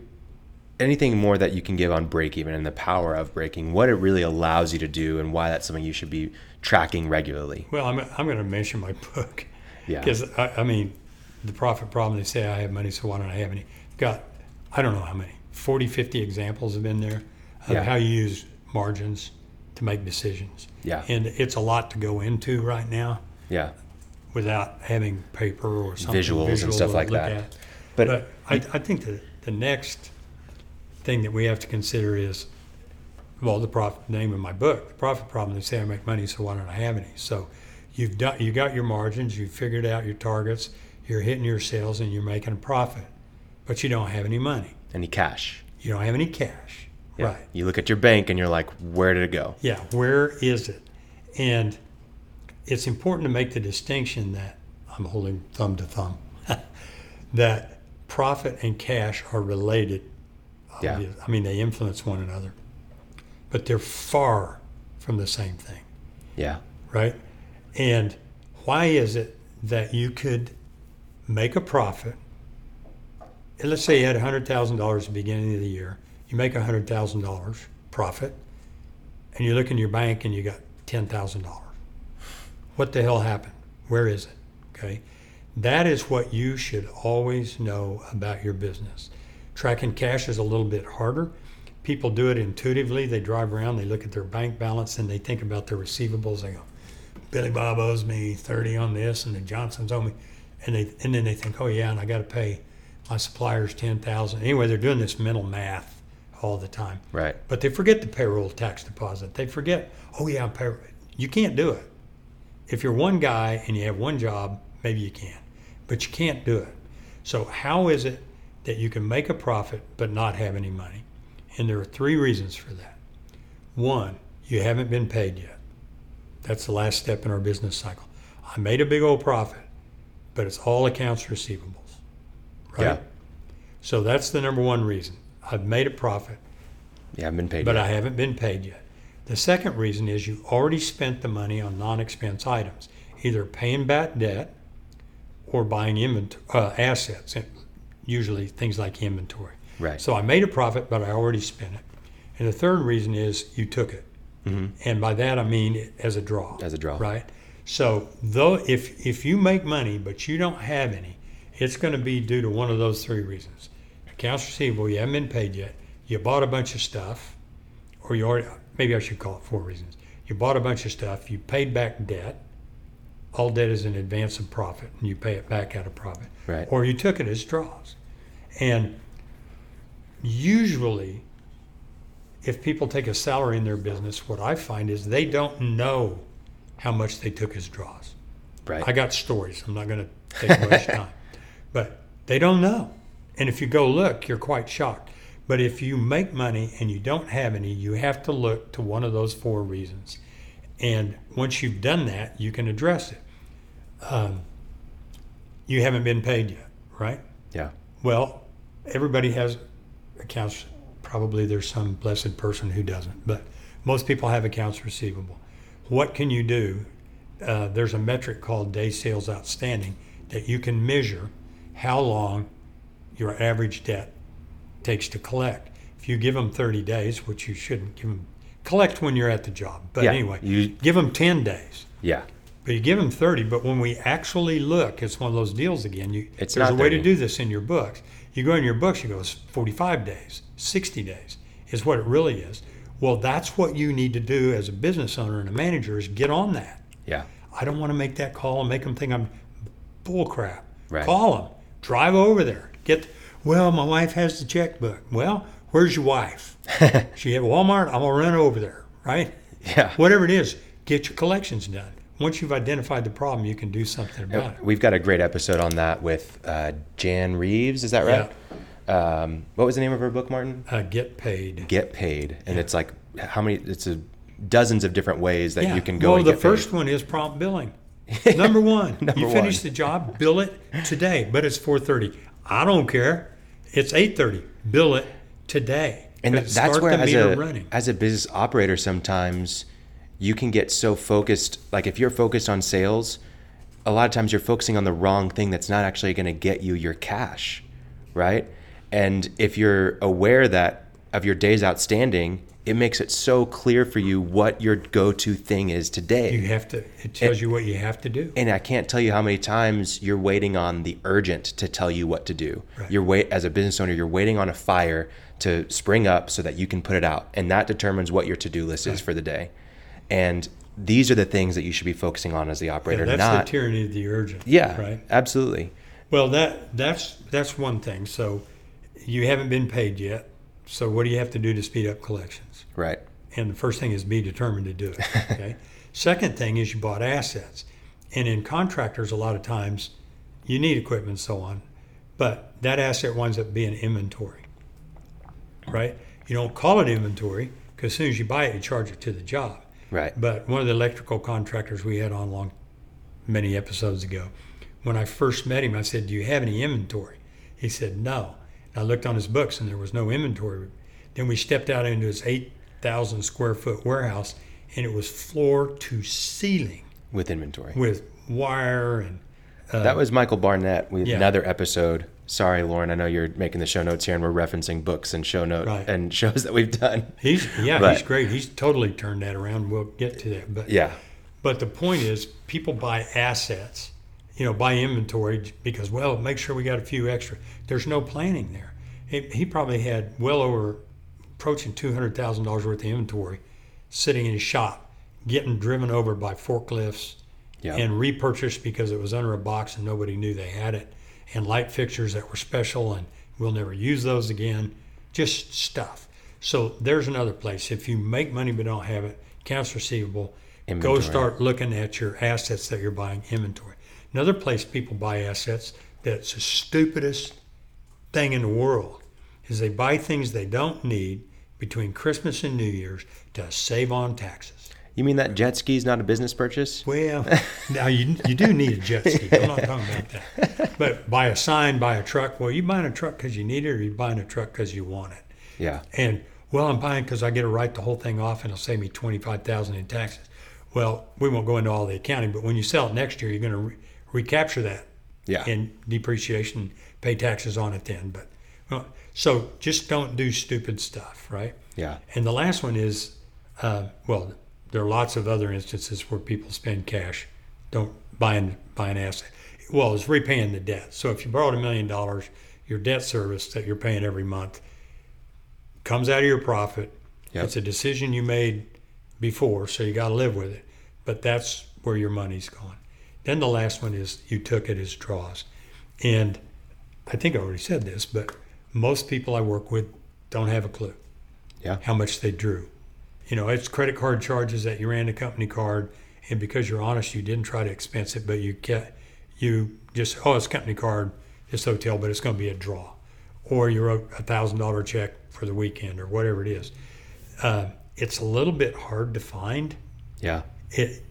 Speaker 2: anything more that you can give on break even and the power of breaking, what it really allows you to do and why that's something you should be tracking regularly.
Speaker 3: Well, I'm, I'm going to mention my book
Speaker 2: Yeah.
Speaker 3: because I, I mean, the profit problem. They say I have money, so why don't I have any? Got, I don't know how many, 40, 50 examples have been there of
Speaker 2: Yeah.
Speaker 3: how you use margins to make decisions.
Speaker 2: Yeah.
Speaker 3: And it's a lot to go into right now
Speaker 2: Yeah.
Speaker 3: without having paper or something
Speaker 2: Visuals and stuff like that.
Speaker 3: at.
Speaker 2: But,
Speaker 3: But I, I think the, the next thing that we have to consider is, well, the profit name of my book, the profit problem. They say I make money, so why don't I have any? So you've done, you got your margins, you've figured out your targets, you're hitting your sales, and you're making a profit, but you don't have any money.
Speaker 2: any cash.
Speaker 3: You don't have any cash.
Speaker 2: Yeah.
Speaker 3: Right.
Speaker 2: You look at your bank and you're like, where did it go?
Speaker 3: Yeah, where is it? And it's important to make the distinction that I'm holding thumb to thumb that profit and cash are related.
Speaker 2: Yeah.
Speaker 3: Obvious- I mean, they influence one another, but they're far from the same thing,
Speaker 2: Yeah.
Speaker 3: right? And why is it that you could make a profit? and Let's say you had $100,000 at the beginning of the year. You make $100,000 profit, and you look in your bank and you got $10,000. What the hell happened? Where is it? Okay. That is what you should always know about your business. Tracking cash is a little bit harder. People do it intuitively. They drive around, they look at their bank balance, and they think about their receivables. They go, Billy Bob owes me 30 on this, and the Johnsons owe me. And, they, and then they think, oh, yeah, and I got to pay my suppliers 10000 Anyway, they're doing this mental math all the time.
Speaker 2: Right.
Speaker 3: But they forget the payroll tax deposit. They forget, oh yeah, payroll. You can't do it. If you're one guy and you have one job, maybe you can, but you can't do it. So how is it that you can make a profit but not have any money? And there are three reasons for that. One, you haven't been paid yet. That's the last step in our business cycle. I made a big old profit, but it's all accounts receivables. Right?
Speaker 2: Yeah.
Speaker 3: So that's the number one reason. I've made a profit,
Speaker 2: Yeah. I've been paid.
Speaker 3: but
Speaker 2: yet.
Speaker 3: I haven't been paid yet. The second reason is you already spent the money on non-expense items, either paying back debt or buying inventory uh, assets, usually things like inventory.
Speaker 2: Right.
Speaker 3: So I made a profit, but I already spent it. And the third reason is you took it, and by that I mean it as a draw.
Speaker 2: Mm-hmm. As a draw.
Speaker 3: Right. So though if if you make money but you don't have any, it's going to be due to one of those three reasons: accounts receivable, you haven't been paid yet, you bought a bunch of stuff, or you already maybe I should call it four reasons. You bought a bunch of stuff, you paid back debt. All debt is an advance of profit, and you pay it back out of profit.
Speaker 2: Right.
Speaker 3: Or you took it as draws. And usually, if people take a salary in their business, what I find is they don't know how much they took as draws.
Speaker 2: right.
Speaker 3: I got stories. I'm not going to take much time, but they don't know. And if you go look, you're quite shocked. But if you make money and you don't have any, you have to look to one of those four reasons. And once you've done that, you can address it. Um, you haven't been paid yet, right?
Speaker 2: Yeah.
Speaker 3: Well, everybody has accounts. Probably there's some blessed person who doesn't, but most people have accounts receivable. What can you do? Uh, there's a metric called day sales outstanding that you can measure how long your average debt takes to collect. If you give them 30 days, which you shouldn't give them, collect when you're at the job. But
Speaker 2: Yeah,
Speaker 3: anyway,
Speaker 2: you-
Speaker 3: give them 10 days.
Speaker 2: Yeah.
Speaker 3: But you give them 30, but when we actually look, it's one of those deals again. You,
Speaker 2: It's
Speaker 3: there's a way
Speaker 2: 30.
Speaker 3: to do this in your books. You go in your books, you go, it's 45 days, 60 days is what it really is. Well, that's what you need to do as a business owner and a manager is get on that.
Speaker 2: Yeah.
Speaker 3: I don't want to make that call and make them think I'm bull crap.
Speaker 2: Right.
Speaker 3: Call them. Drive over there. Get, well, my wife has the checkbook. Well, where's your wife? she at Walmart? I'm to run over there, right?
Speaker 2: Yeah.
Speaker 3: Whatever it is, get your collections done. Once you've identified the problem, you can do something about it.
Speaker 2: We've got a great episode on that with uh, Jan Reeves. Is that right? Um, what was the name of her book, Martin?
Speaker 3: Uh, get paid.
Speaker 2: Get Paid. And it's like how many? It's a dozens of different ways that you can go.
Speaker 3: Well, the first
Speaker 2: paid.
Speaker 3: one is prompt billing. Number one,
Speaker 2: Number
Speaker 3: you finish
Speaker 2: one.
Speaker 3: the job, bill it today, but it's 4:30. I don't care. It's 8:30. Bill it today.
Speaker 2: And th- that's where as a
Speaker 3: running.
Speaker 2: as a business operator sometimes you can get so focused like if you're focused on sales a lot of times you're focusing on the wrong thing that's not actually going to get you your cash right and if you're aware that of your days outstanding it makes it so clear for you what your go-to thing is today
Speaker 3: You have to. It tells you what you have to do.
Speaker 2: and I can't tell you how many times you're waiting on the urgent to tell you what to do.
Speaker 3: Right.
Speaker 2: You're wait as a business owner, you're waiting on a fire to spring up so that you can put it out, and that determines what your to-do list is for the day. And these are the things that you should be focusing on as the operator,
Speaker 3: that's
Speaker 2: not
Speaker 3: the tyranny of the urgent.
Speaker 2: yeah,
Speaker 3: Right.
Speaker 2: absolutely.
Speaker 3: Well, that that's that's one thing. So you haven't been paid yet. So what do you have to do to speed up collections?
Speaker 2: Right.
Speaker 3: And the first thing is be determined to do it. Okay. Second thing is you bought assets. And in contractors, a lot of times you need equipment and so on, but that asset winds up being inventory. Right? You don't call it inventory because as soon as you buy it, you charge it to the job.
Speaker 2: Right.
Speaker 3: But one of the electrical contractors we had on long, many episodes ago, when I first met him, I said, "Do you have any inventory?" He said, "No." And I looked on his books, and there was no inventory. Then we stepped out into his eight thousand square foot warehouse, and it was floor to ceiling
Speaker 2: With inventory.
Speaker 3: with wire and uh,
Speaker 2: that was Michael Barnett with
Speaker 3: Yeah.
Speaker 2: another episode. Sorry, Lauren. I know you're making the show notes here, and we're referencing books and show note
Speaker 3: Right.
Speaker 2: and shows that we've done.
Speaker 3: he's yeah
Speaker 2: But-
Speaker 3: he's great. He's totally turned that around. We'll get to that, but
Speaker 2: Yeah.
Speaker 3: But the point is, people buy assets, you know, buy inventory because, well, make sure we got a few extra. There's no planning there. He, he probably had well over approaching $200,000 worth of inventory sitting in his shop, getting driven over by forklifts
Speaker 2: Yeah.
Speaker 3: and repurchased because it was under a box and nobody knew they had it, and light fixtures that were special and we'll never use those again. Just stuff. So there's another place. If you make money but don't have it, accounts receivable, go start looking at your assets that you're buying inventory. Another place people buy assets that's the stupidest thing in the world is they buy things they don't need between Christmas and New Year's to save on taxes.
Speaker 2: You mean that jet ski is not a business purchase?
Speaker 3: Well, now you, you do need a jet ski. I'm not talking about that. But buy a sign, buy a truck. Well, you buying a truck because you need it, or you buying a truck because you want it.
Speaker 2: Yeah.
Speaker 3: And well, I'm buying because I get to write the whole thing off, and it'll save me twenty five thousand in taxes. Well, we won't go into all the accounting, but when you sell it next year, you're going to re- recapture that
Speaker 2: Yeah.
Speaker 3: in depreciation, pay taxes on it then. But well, so just don't do stupid stuff, right?
Speaker 2: Yeah.
Speaker 3: And the last one is, uh, well, there are lots of other instances where people spend cash, don't buy an, buy an asset. Well, it's repaying the debt. So if you borrowed a million dollars, your debt service that you're paying every month comes out of your profit.
Speaker 2: Yep.
Speaker 3: It's a decision you made before, so you got to live with it. But that's where your money's gone. Then the last one is you took it as draws. And I think I already said this, but most people I work with don't have a clue
Speaker 2: Yeah.
Speaker 3: how much they drew. You know, it's credit card charges that you ran a company card, and because you're honest, you didn't try to expense it, but you kept, you just oh, it's company card, it's hotel, but it's going to be a draw, or you wrote a thousand dollar check for the weekend or whatever it is. Uh, it's a little bit hard to find.
Speaker 2: Yeah.
Speaker 3: It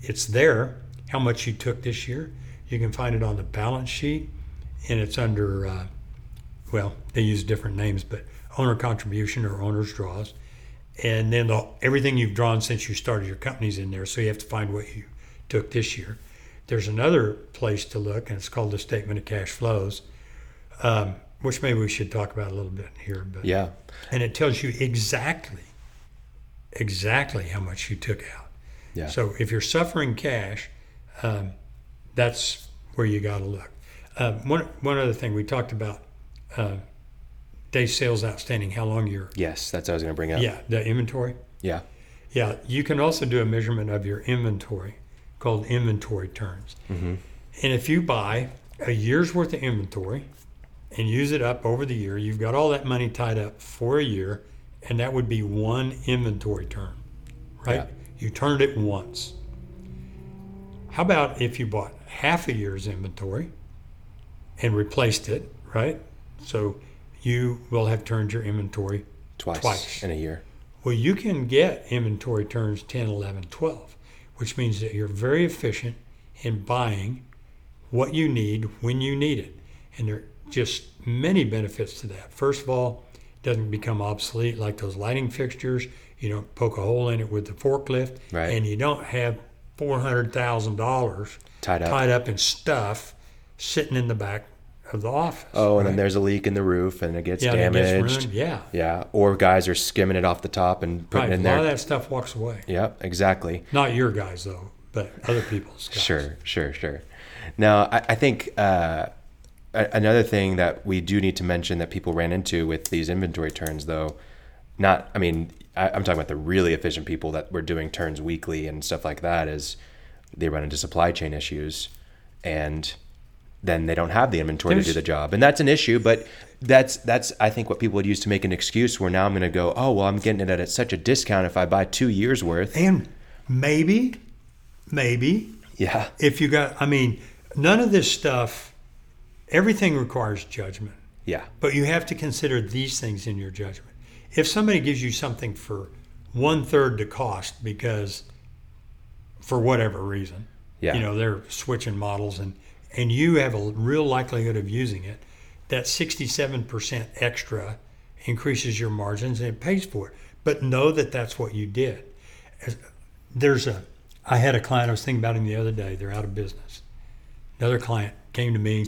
Speaker 3: it's there. How much you took this year? You can find it on the balance sheet, and it's under. Uh, well, they use different names, but owner contribution or owner's draws, and then the, everything you've drawn since you started your company's in there. So you have to find what you took this year. There's another place to look, and it's called the statement of cash flows, um, which maybe we should talk about a little bit here. But
Speaker 2: Yeah.
Speaker 3: and it tells you exactly, exactly how much you took out.
Speaker 2: Yeah.
Speaker 3: So if you're suffering cash, um, that's where you got to look. Uh, one one other thing we talked about, uh, day sales outstanding, how long you're
Speaker 2: yes, that's what I was going to bring up.
Speaker 3: yeah the inventory.
Speaker 2: Yeah.
Speaker 3: Yeah, you can also do a measurement of your inventory called inventory turns.
Speaker 2: Mm-hmm.
Speaker 3: And if you buy a year's worth of inventory and use it up over the year, you've got all that money tied up for a year, and that would be one inventory turn, right?
Speaker 2: Yeah.
Speaker 3: You turned it once. How about if you bought half a year's inventory and replaced it, right? So you will have turned your inventory
Speaker 2: Twice,
Speaker 3: Twice.
Speaker 2: in a year.
Speaker 3: well, you can get inventory turns 10, 11, 12, which means that you're very efficient in buying what you need when you need it. And there are just many benefits to that. First of all, it doesn't become obsolete like those lighting fixtures. You don't poke a hole in it with the forklift.
Speaker 2: Right.
Speaker 3: And you don't have $400,000
Speaker 2: Tied up.
Speaker 3: tied up in stuff sitting in the back of the office.
Speaker 2: Oh, and then there's a leak in the roof and it gets
Speaker 3: yeah, and it
Speaker 2: damaged.
Speaker 3: gets. Yeah.
Speaker 2: Yeah. Or guys are skimming it off the top and putting
Speaker 3: Right.
Speaker 2: it
Speaker 3: A
Speaker 2: in
Speaker 3: lot
Speaker 2: there.
Speaker 3: of that stuff walks away.
Speaker 2: Yep, exactly.
Speaker 3: Not your guys, though, but other people's guys.
Speaker 2: Sure, sure, sure. Now, I, I think uh, a- another thing that we do need to mention that people ran into with these inventory turns, though, not, I mean, I, I'm talking about the really efficient people that were doing turns weekly and stuff like that, is they run into supply chain issues and then they don't have the inventory to do the job. And that's an issue, but that's that's I think what people would use to make an excuse where now I'm going to go, oh well, I'm getting it at such a discount if I buy two years worth.
Speaker 3: And maybe, maybe
Speaker 2: Yeah,
Speaker 3: if you got, I mean, none of this stuff, everything requires judgment,
Speaker 2: yeah,
Speaker 3: but you have to consider these things in your judgment. If somebody gives you something for one third the cost because, for whatever reason,
Speaker 2: yeah.
Speaker 3: you know, they're switching models and, and you have a real likelihood of using it, that 67% extra increases your margins and it pays for it. But know that that's what you did. There's a, I had a client I was thinking about him the other day. They're out of business. Another client came to me.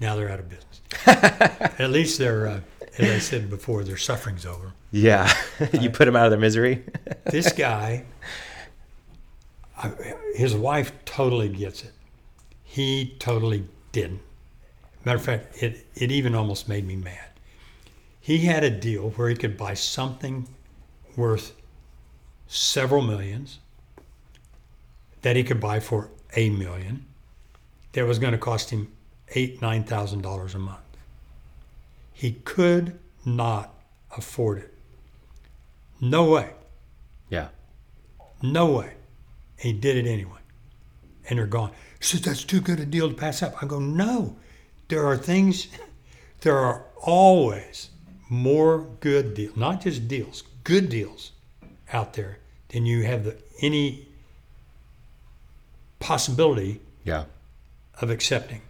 Speaker 3: Now they're out of business. At least they're, uh, as I said before, their suffering's over.
Speaker 2: Yeah, you put them out of their misery.
Speaker 3: This guy, his wife totally gets it. He totally didn't. Matter of fact, it, it even almost made me mad. He had a deal where he could buy something worth several millions that he could buy for a million that was going to cost him eight, nine thousand dollars a month. He could not afford it. No way.
Speaker 2: yeah,
Speaker 3: No way. He did it anyway. And they're gone. Says, that's too good a deal to pass up. I go, no. There are things, there are always more good deals, not just deals, good deals out there than you have the, any possibility
Speaker 2: yeah,
Speaker 3: of accepting.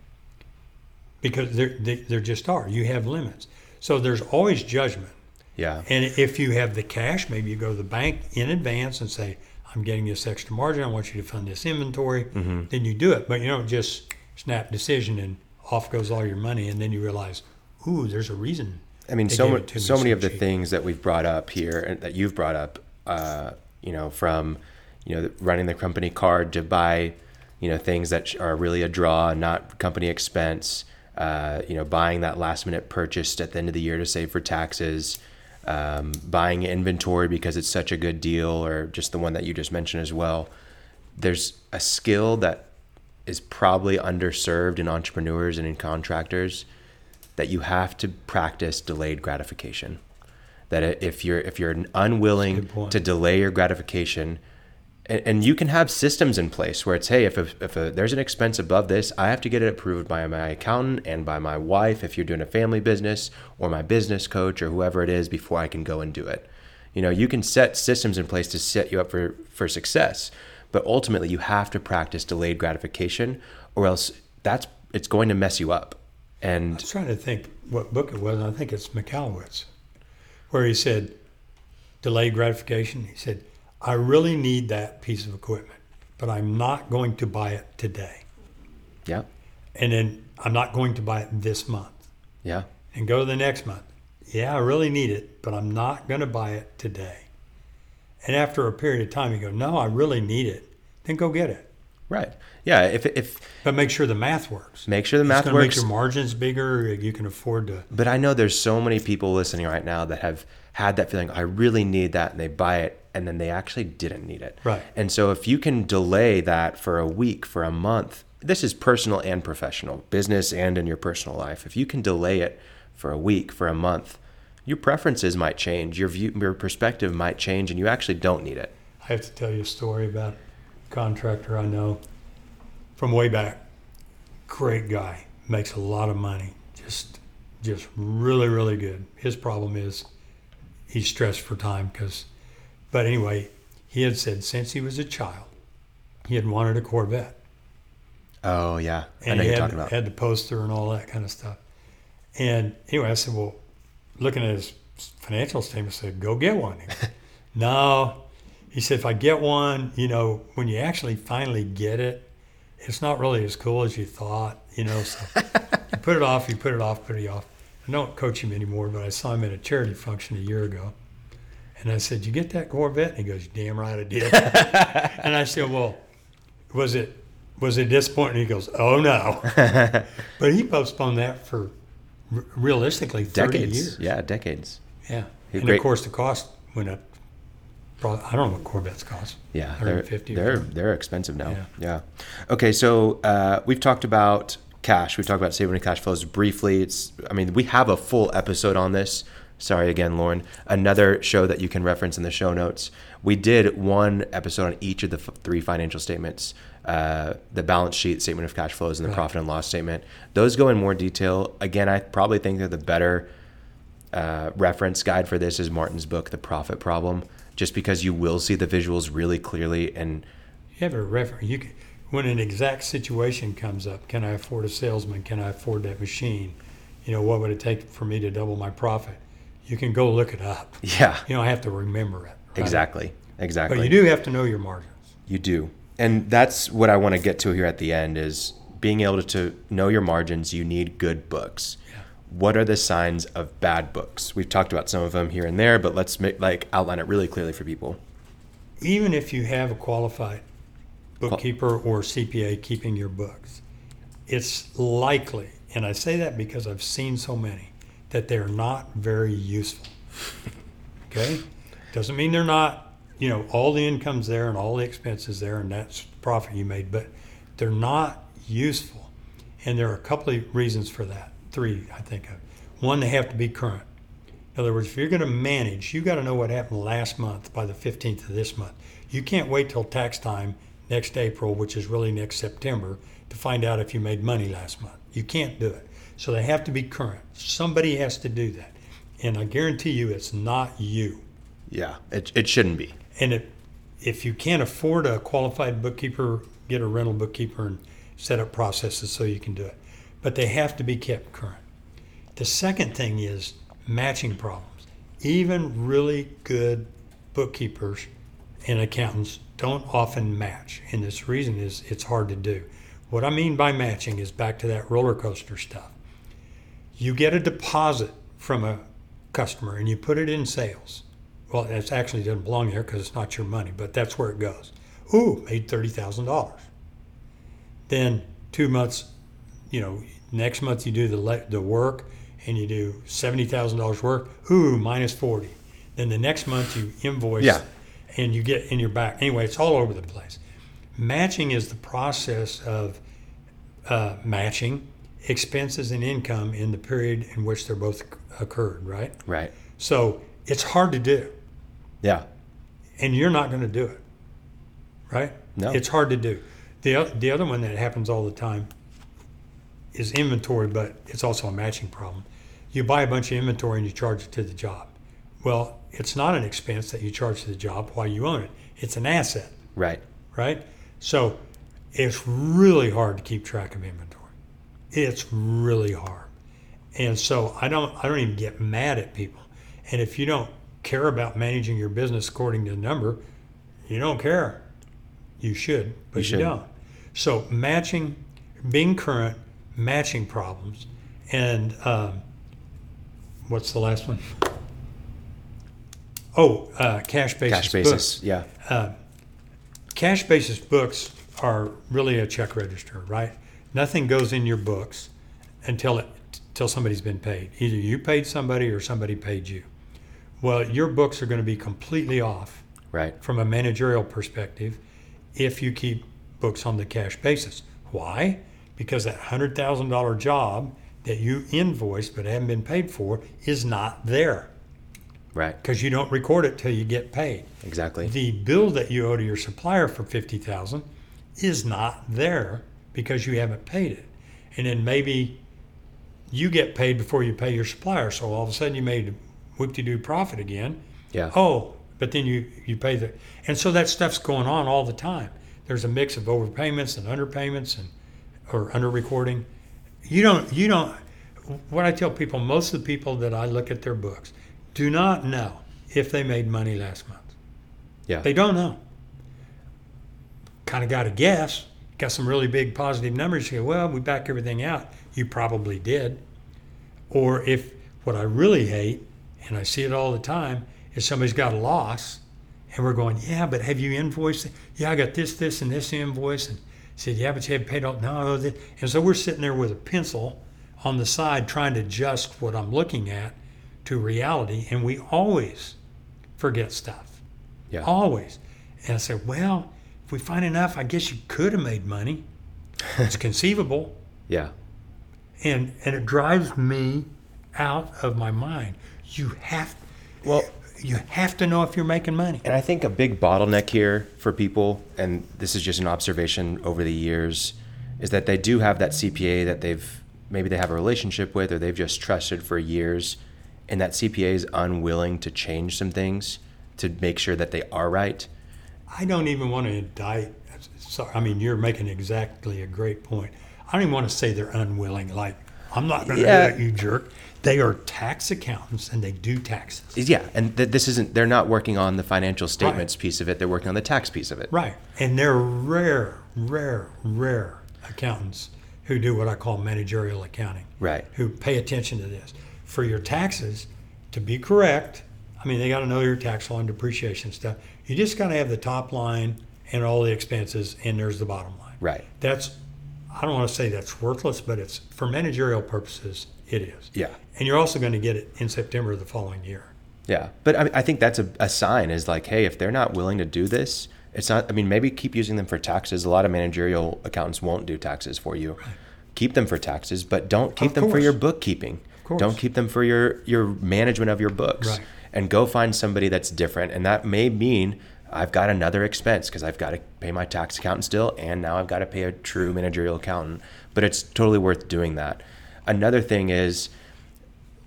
Speaker 3: Because there, they, there just are. You have limits. So there's always judgment.
Speaker 2: yeah,
Speaker 3: And if you have the cash, maybe you go to the bank in advance and say, I'm getting this extra margin. I want you to fund this inventory.
Speaker 2: Mm-hmm.
Speaker 3: Then you do it. But you don't just snap decision and off goes all your money. And then you realize, ooh, there's a reason.
Speaker 2: I mean, so
Speaker 3: gave
Speaker 2: mu-
Speaker 3: it to me
Speaker 2: so many of the things that we've brought up here and that you've brought up, uh, you know, from you know running the company card to buy, you know, things that are really a draw, not company expense. Uh, you know, buying that last minute purchase at the end of the year to save for taxes. Um, buying inventory because it's such a good deal, or just the one that you just mentioned as well. There's a skill that is probably underserved in entrepreneurs and in contractors that you have to practice delayed gratification. That if you're if you're unwilling
Speaker 3: That's a good point.
Speaker 2: to delay your gratification, and, and you can have systems in place where it's hey if, a, if a, uh, there's an expense above this i have to get it approved by my accountant and by my wife if you're doing a family business or my business coach or whoever it is before i can go and do it. You know you can set systems in place to set you up for for success but ultimately you have to practice delayed gratification or else that's it's going to mess you up. And I
Speaker 3: was trying to think what book it was, I think it's Michalowicz, where he said, delayed gratification. He said, I really need that piece of equipment, but I'm not going to buy it today.
Speaker 2: yeah
Speaker 3: And then I'm not going to buy it this month.
Speaker 2: yeah
Speaker 3: And go to the next month. Yeah, I really need it, but I'm not going to buy it today. And after a period of time, you go, No, I really need it. Then go get it.
Speaker 2: Right yeah if if
Speaker 3: But make sure the math works.
Speaker 2: make sure the math
Speaker 3: make
Speaker 2: works
Speaker 3: your margins bigger. You can afford to.
Speaker 2: But I know there's so many people listening right now that have had that feeling, I really need that, and they buy it, and then they actually didn't need it.
Speaker 3: Right.
Speaker 2: And so if you can delay that for a week, for a month, this is personal and professional, business and in your personal life. If you can delay it for a week, for a month, your preferences might change, your view, your perspective might change, and you actually don't need it.
Speaker 3: I have to tell you a story about contractor I know from way back. Great guy, makes a lot of money, just just really really good. His problem is he's stressed for time because, but anyway, he had said since he was a child, he had wanted a Corvette,
Speaker 2: Oh yeah, I know
Speaker 3: he
Speaker 2: you're
Speaker 3: had,
Speaker 2: talking about.
Speaker 3: had the poster and all that kind of stuff. And anyway, I said, well, looking at his financial statement, I said, go get one. No, he said, if I get one, you know, when you actually finally get it, it's not really as cool as you thought, you know. So you put it off, you put it off, put it off. I don't coach him anymore, but I saw him at a charity function a year ago. And I said, You get that Corvette? And he goes, Damn right I did. and I said, Well, was it was it disappointing? He goes, Oh no. but he postponed that for realistically 30
Speaker 2: decades.
Speaker 3: years.
Speaker 2: Yeah, decades.
Speaker 3: Yeah.
Speaker 2: He-
Speaker 3: And
Speaker 2: great-
Speaker 3: of course the cost went up. Probably, I don't know what Corvettes cost.
Speaker 2: Yeah, they're they're they're expensive now.
Speaker 3: Yeah.
Speaker 2: Yeah. Okay, so uh, we've talked about cash. We've talked about saving cash flows briefly. It's I mean we have a full episode on this. Sorry again, Lauren. Another show that you can reference in the show notes. We did one episode on each of the f- three financial statements: uh, the balance sheet, statement of cash flows, and the
Speaker 3: Right.
Speaker 2: profit and loss statement. Those go in more detail. Again, I probably think that the better uh, reference guide for this is Martin's book, The Profit Problem, just because you will see the visuals really clearly and
Speaker 3: You have a reference. You can, when an exact situation comes up, can I afford a salesman? Can I afford that machine? You know, what would it take for me to double my profit? You can go look it up.
Speaker 2: yeah,
Speaker 3: You don't have to remember it. right?
Speaker 2: exactly, exactly.
Speaker 3: But you do have to know your margins.
Speaker 2: You do. And that's what I want to get to here at the end is being able to know your margins, you need good books. What are the signs of bad books? We've talked about some of them here and there, but let's make, like outline it really clearly for people.
Speaker 3: Even if you have a qualified bookkeeper or CPA keeping your books, it's likely, and I say that because I've seen so many, that they're not very useful. Okay? Doesn't mean they're not, you know, all the income's there and all the expenses there and that's profit you made, but they're not useful. And there are a couple of reasons for that. Three, I think of. One, they have to be current. In other words, if you're going to manage, you got to know what happened last month by the 15th of this month. You can't wait till tax time next April, which is really next September, to find out if you made money last month. You can't do it. So they have to be current. Somebody has to do that. And I guarantee you it's not you.
Speaker 2: Yeah, it, it shouldn't be.
Speaker 3: And if, if you can't afford a qualified bookkeeper, get a rental bookkeeper and set up processes so you can do it. But they have to be kept current. The second thing is matching problems. Even really good bookkeepers and accountants don't often match. And this reason is it's hard to do. What I mean by matching is back to that roller coaster stuff. You get a deposit from a customer and you put it in sales. Well, it actually doesn't belong there because it's not your money, but that's where it goes. Ooh, made thirty thousand dollars. Then two months, you know, next month you do the le- the work and you do seventy thousand dollars work. Ooh, minus forty. Then the next month you invoice
Speaker 2: Yeah.
Speaker 3: and you get in your back. Anyway, it's all over the place. Matching is the process of uh, matching expenses and income in the period in which they're both occurred, right?
Speaker 2: Right.
Speaker 3: So it's hard to do,
Speaker 2: Yeah.
Speaker 3: and you're not going to do it. right?
Speaker 2: No.
Speaker 3: It's hard to do. The, the other one that happens all the time is inventory, but it's also a matching problem. You buy a bunch of inventory and you charge it to the job. Well, it's not an expense that you charge to the job while you own it. It's an asset,
Speaker 2: Right.
Speaker 3: right? So it's really hard to keep track of inventory. It's really hard. And so I don't I don't even get mad at people. And if you don't care about managing your business according to the number, you don't care. You should, but you,
Speaker 2: should.
Speaker 3: don't. So matching, being current, matching problems, and um, what's the last one? Oh, uh, cash basis.
Speaker 2: Cash
Speaker 3: books
Speaker 2: basis. Yeah.
Speaker 3: cash basis books are really a check register, right? Nothing goes in your books until it until somebody's been paid. Either you paid somebody or somebody paid you. Well, your books are going to be completely off
Speaker 2: Right.
Speaker 3: from a managerial perspective if you keep books on the cash basis. Why? Because that hundred thousand dollar job that you invoiced but haven't been paid for is not there
Speaker 2: Right.
Speaker 3: because you don't record it till you get paid
Speaker 2: Exactly.
Speaker 3: the bill that you owe to your supplier for 50000 is not there because you haven't paid it and then maybe you get paid before you pay your supplier so all of a sudden you made whoop-de-doo profit again
Speaker 2: Yeah.
Speaker 3: oh but then you you pay the and so that stuff's going on all the time there's a mix of overpayments and underpayments and or under recording you don't you don't what i tell people most of the people that i look at their books do not know if they made money last month
Speaker 2: Yeah.
Speaker 3: they don't know. Kind of got to guess. Got some really big positive numbers. You go, well, we back everything out. You probably did. Or if what I really hate, and I see it all the time, is somebody's got a loss, and we're going, yeah, but have you invoiced? Yeah, I got this, this, and this invoice, and said, yeah, but you haven't paid all. No, and so we're sitting there with a pencil on the side trying to adjust what I'm looking at to reality, and we always forget stuff.
Speaker 2: Yeah.
Speaker 3: Always. And I said, well, if we find enough, I guess you could have made money. It's conceivable.
Speaker 2: Yeah.
Speaker 3: And and it drives me out of my mind. You have
Speaker 2: Well-
Speaker 3: you have to know if you're making money.
Speaker 2: And I think a big bottleneck here for people, and this is just an observation over the years, is that they do have that CPA that they've maybe they have a relationship with or they've just trusted for years, and that CPA is unwilling to change some things to make sure that they are right.
Speaker 3: I don't even want to indict. Sorry, I mean you're making exactly a great point. I don't even want to say they're unwilling. Like I'm not going to
Speaker 2: Yeah.
Speaker 3: do that, you jerk. They are tax accountants and they do taxes.
Speaker 2: Yeah, and th- this isn't they're not working on the financial statements piece of it, they're working on the tax piece of it.
Speaker 3: Right. And they're rare, rare, rare accountants who do what I call managerial accounting.
Speaker 2: Right.
Speaker 3: Who pay attention to this. For your taxes to be correct, I mean, they got to know your tax law and depreciation stuff. You just got to have the top line and all the expenses, and there's the bottom line.
Speaker 2: Right.
Speaker 3: That's, I don't want to say that's worthless, but it's for managerial purposes, it is.
Speaker 2: Yeah.
Speaker 3: And you're also going to get it in September of the following year.
Speaker 2: Yeah, but I, mean, I think that's a, a sign is like, hey, if they're not willing to do this, it's not. I mean, maybe keep using them for taxes. A lot of managerial accountants won't do taxes for you. Keep them for taxes, but don't keep
Speaker 3: Of
Speaker 2: them for your bookkeeping.
Speaker 3: course.
Speaker 2: Don't keep them for your your management of your books.
Speaker 3: Right.
Speaker 2: And go find somebody that's different, and that may mean I've got another expense because I've got to pay my tax accountant still, and now I've got to pay a true managerial accountant. But it's totally worth doing that. Another thing is,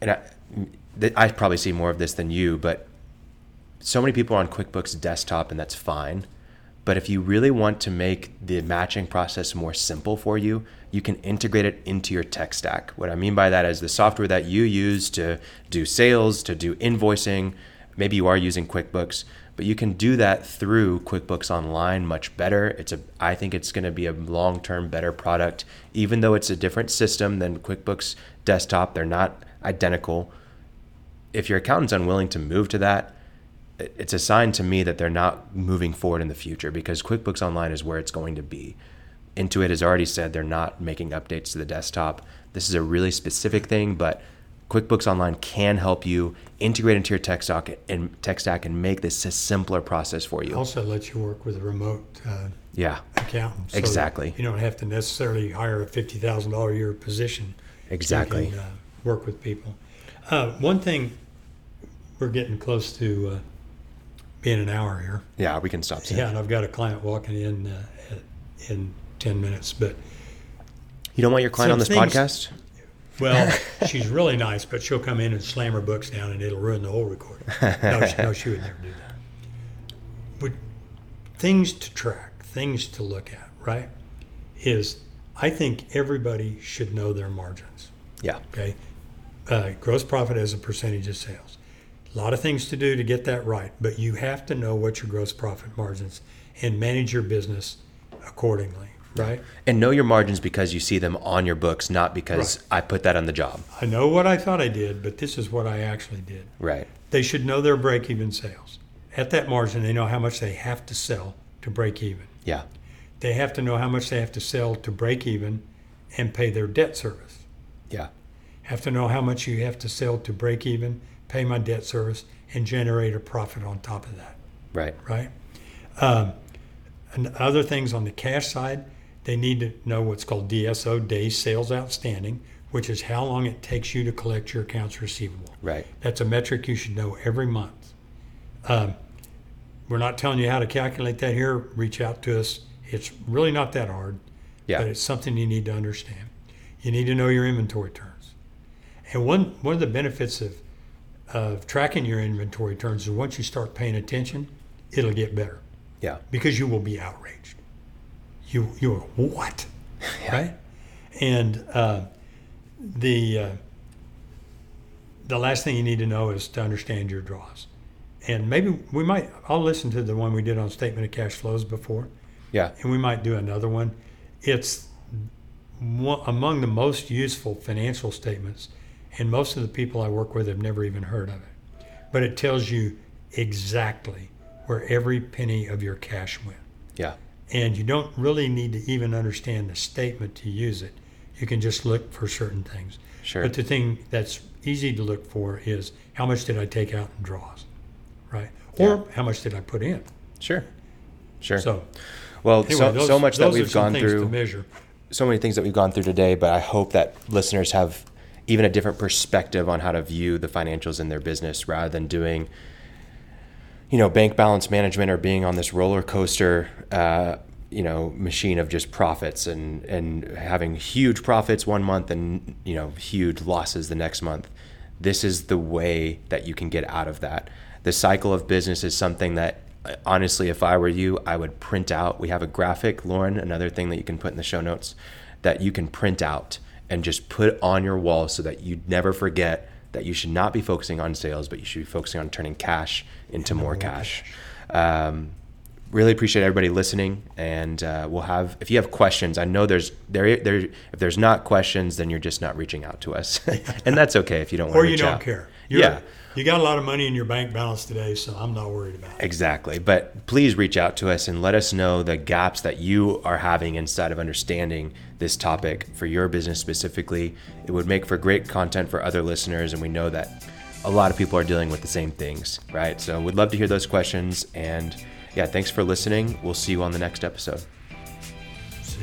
Speaker 2: and I, I probably see more of this than you, but so many people are on QuickBooks Desktop, and that's fine. But if you really want to make the matching process more simple for you, you can integrate it into your tech stack. What I mean by that is the software that you use to do sales, to do invoicing. Maybe you are using QuickBooks, but you can do that through QuickBooks Online much better. It's a I think it's going to be a long-term better product even though it's a different system than QuickBooks Desktop. They're not identical. If your accountant's unwilling to move to that, it's a sign to me that they're not moving forward in the future because QuickBooks Online is where it's going to be. Intuit has already said they're not making updates to the desktop. This is a really specific thing, but QuickBooks Online can help you integrate into your tech stack and tech stack and make this a simpler process for you.
Speaker 3: Also lets you work with a remote uh,
Speaker 2: Yeah,
Speaker 3: accountant. so
Speaker 2: Exactly.
Speaker 3: You don't have to necessarily hire a fifty thousand dollar a year position. so you
Speaker 2: Exactly.
Speaker 3: can, uh, work with people. Uh, one thing, we're getting close to uh, being an hour here.
Speaker 2: Yeah, we can stop soon.
Speaker 3: Yeah, and I've got a client walking in uh, in 10 minutes. But
Speaker 2: You don't want your client
Speaker 3: Some
Speaker 2: on this
Speaker 3: things-
Speaker 2: podcast?
Speaker 3: Well, she's really nice, but she'll come in and slam her books down, and it'll ruin the whole recording. No, she, no, she would never do that. But things to track, things to look at, right? Is I think everybody should know their margins.
Speaker 2: Yeah.
Speaker 3: Okay, uh, gross profit as a percentage of sales. A lot of things to do to get that right, but you have to know what your gross profit margins and manage your business accordingly, right?
Speaker 2: And know your margins because you see them on your books, not because I put that on the job.
Speaker 3: I know what I thought I did, but this is what I actually did.
Speaker 2: Right.
Speaker 3: They should know their break even sales. At that margin, they know how much they have to sell to break even.
Speaker 2: Yeah.
Speaker 3: They have to know how much they have to sell to break even and pay their debt service.
Speaker 2: Yeah.
Speaker 3: Have to know how much you have to sell to break even, pay my debt service, and generate a profit on top of that,
Speaker 2: Right.
Speaker 3: right? Um, and other things on the cash side, they need to know what's called DSO, days sales outstanding, which is how long it takes you to collect your accounts receivable.
Speaker 2: Right.
Speaker 3: That's a metric you should know every month. Um, we're not telling you how to calculate that here. Reach out to us. It's really not that hard,
Speaker 2: Yeah.
Speaker 3: but it's something you need to understand. You need to know your inventory turns. And one, one of the benefits of, of tracking your inventory turns is once you start paying attention, it'll get better
Speaker 2: Yeah.
Speaker 3: because you will be outraged. You you are what, right? And uh, the uh, the last thing you need to know is to understand your draws. And maybe we might. I'll listen to the one we did on statement of cash flows before,
Speaker 2: Yeah.
Speaker 3: and we might do another one. It's one, among the most useful financial statements, and most of the people I work with have never even heard of it. But it tells you exactly where every penny of your cash went.
Speaker 2: Yeah.
Speaker 3: And you don't really need to even understand the statement to use it. You can just look for certain things.
Speaker 2: Sure.
Speaker 3: But the thing that's easy to look for is how much did I take out in draws, right? Or how much did I put in?
Speaker 2: Sure. Sure.
Speaker 3: So,
Speaker 2: well,
Speaker 3: anyway,
Speaker 2: so,
Speaker 3: those,
Speaker 2: so much that we've gone through.
Speaker 3: measure.
Speaker 2: so many things that we've gone through today, but I hope that listeners have even a different perspective on how to view the financials in their business rather than doing, you know, bank balance management or being on this roller coaster, uh, you know, machine of just profits and and having huge profits one month and you know huge losses the next month. This is the way that you can get out of that. The cycle of business is something that uh, honestly, if I were you, I would print out. We have a graphic, Lauren, another thing that you can put in the show notes that you can print out and just put on your wall so that you never forget that you should not be focusing on sales, but you should be focusing on turning cash into more cash. Um, really appreciate everybody listening, and uh, we'll have if you have questions. I know there's there there if there's not questions, then you're just not reaching out to us, and that's okay if you don't want
Speaker 3: Or
Speaker 2: to
Speaker 3: you
Speaker 2: reach
Speaker 3: don't
Speaker 2: out.
Speaker 3: care. You're,
Speaker 2: yeah.
Speaker 3: You got a lot of money in your bank balance today, so I'm not worried about it.
Speaker 2: Exactly. But please reach out to us and let us know the gaps that you are having inside of understanding this topic for your business specifically. It would make for great content for other listeners, and we know that a lot of people are dealing with the same things, right? So we'd love to hear those questions. And yeah, thanks for listening. We'll see you on the next episode.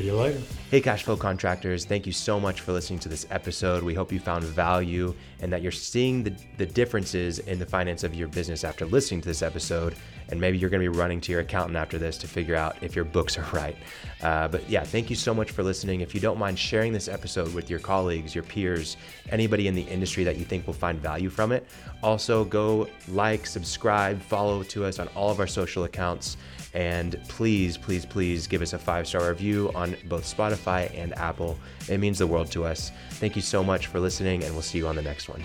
Speaker 3: See you later.
Speaker 2: Hey, cash flow contractors, thank you so much for listening to this episode. We hope you found value and that you're seeing the, the differences in the finance of your business after listening to this episode. And maybe you're going to be running to your accountant after this to figure out if your books are right. Uh, but yeah, thank you so much for listening. If you don't mind sharing this episode with your colleagues, your peers, anybody in the industry that you think will find value from it, also go like, subscribe, follow to us on all of our social accounts. And please, please, please give us a five star review on both Spotify and Apple. It means the world to us. Thank you so much for listening, and we'll see you on the next one.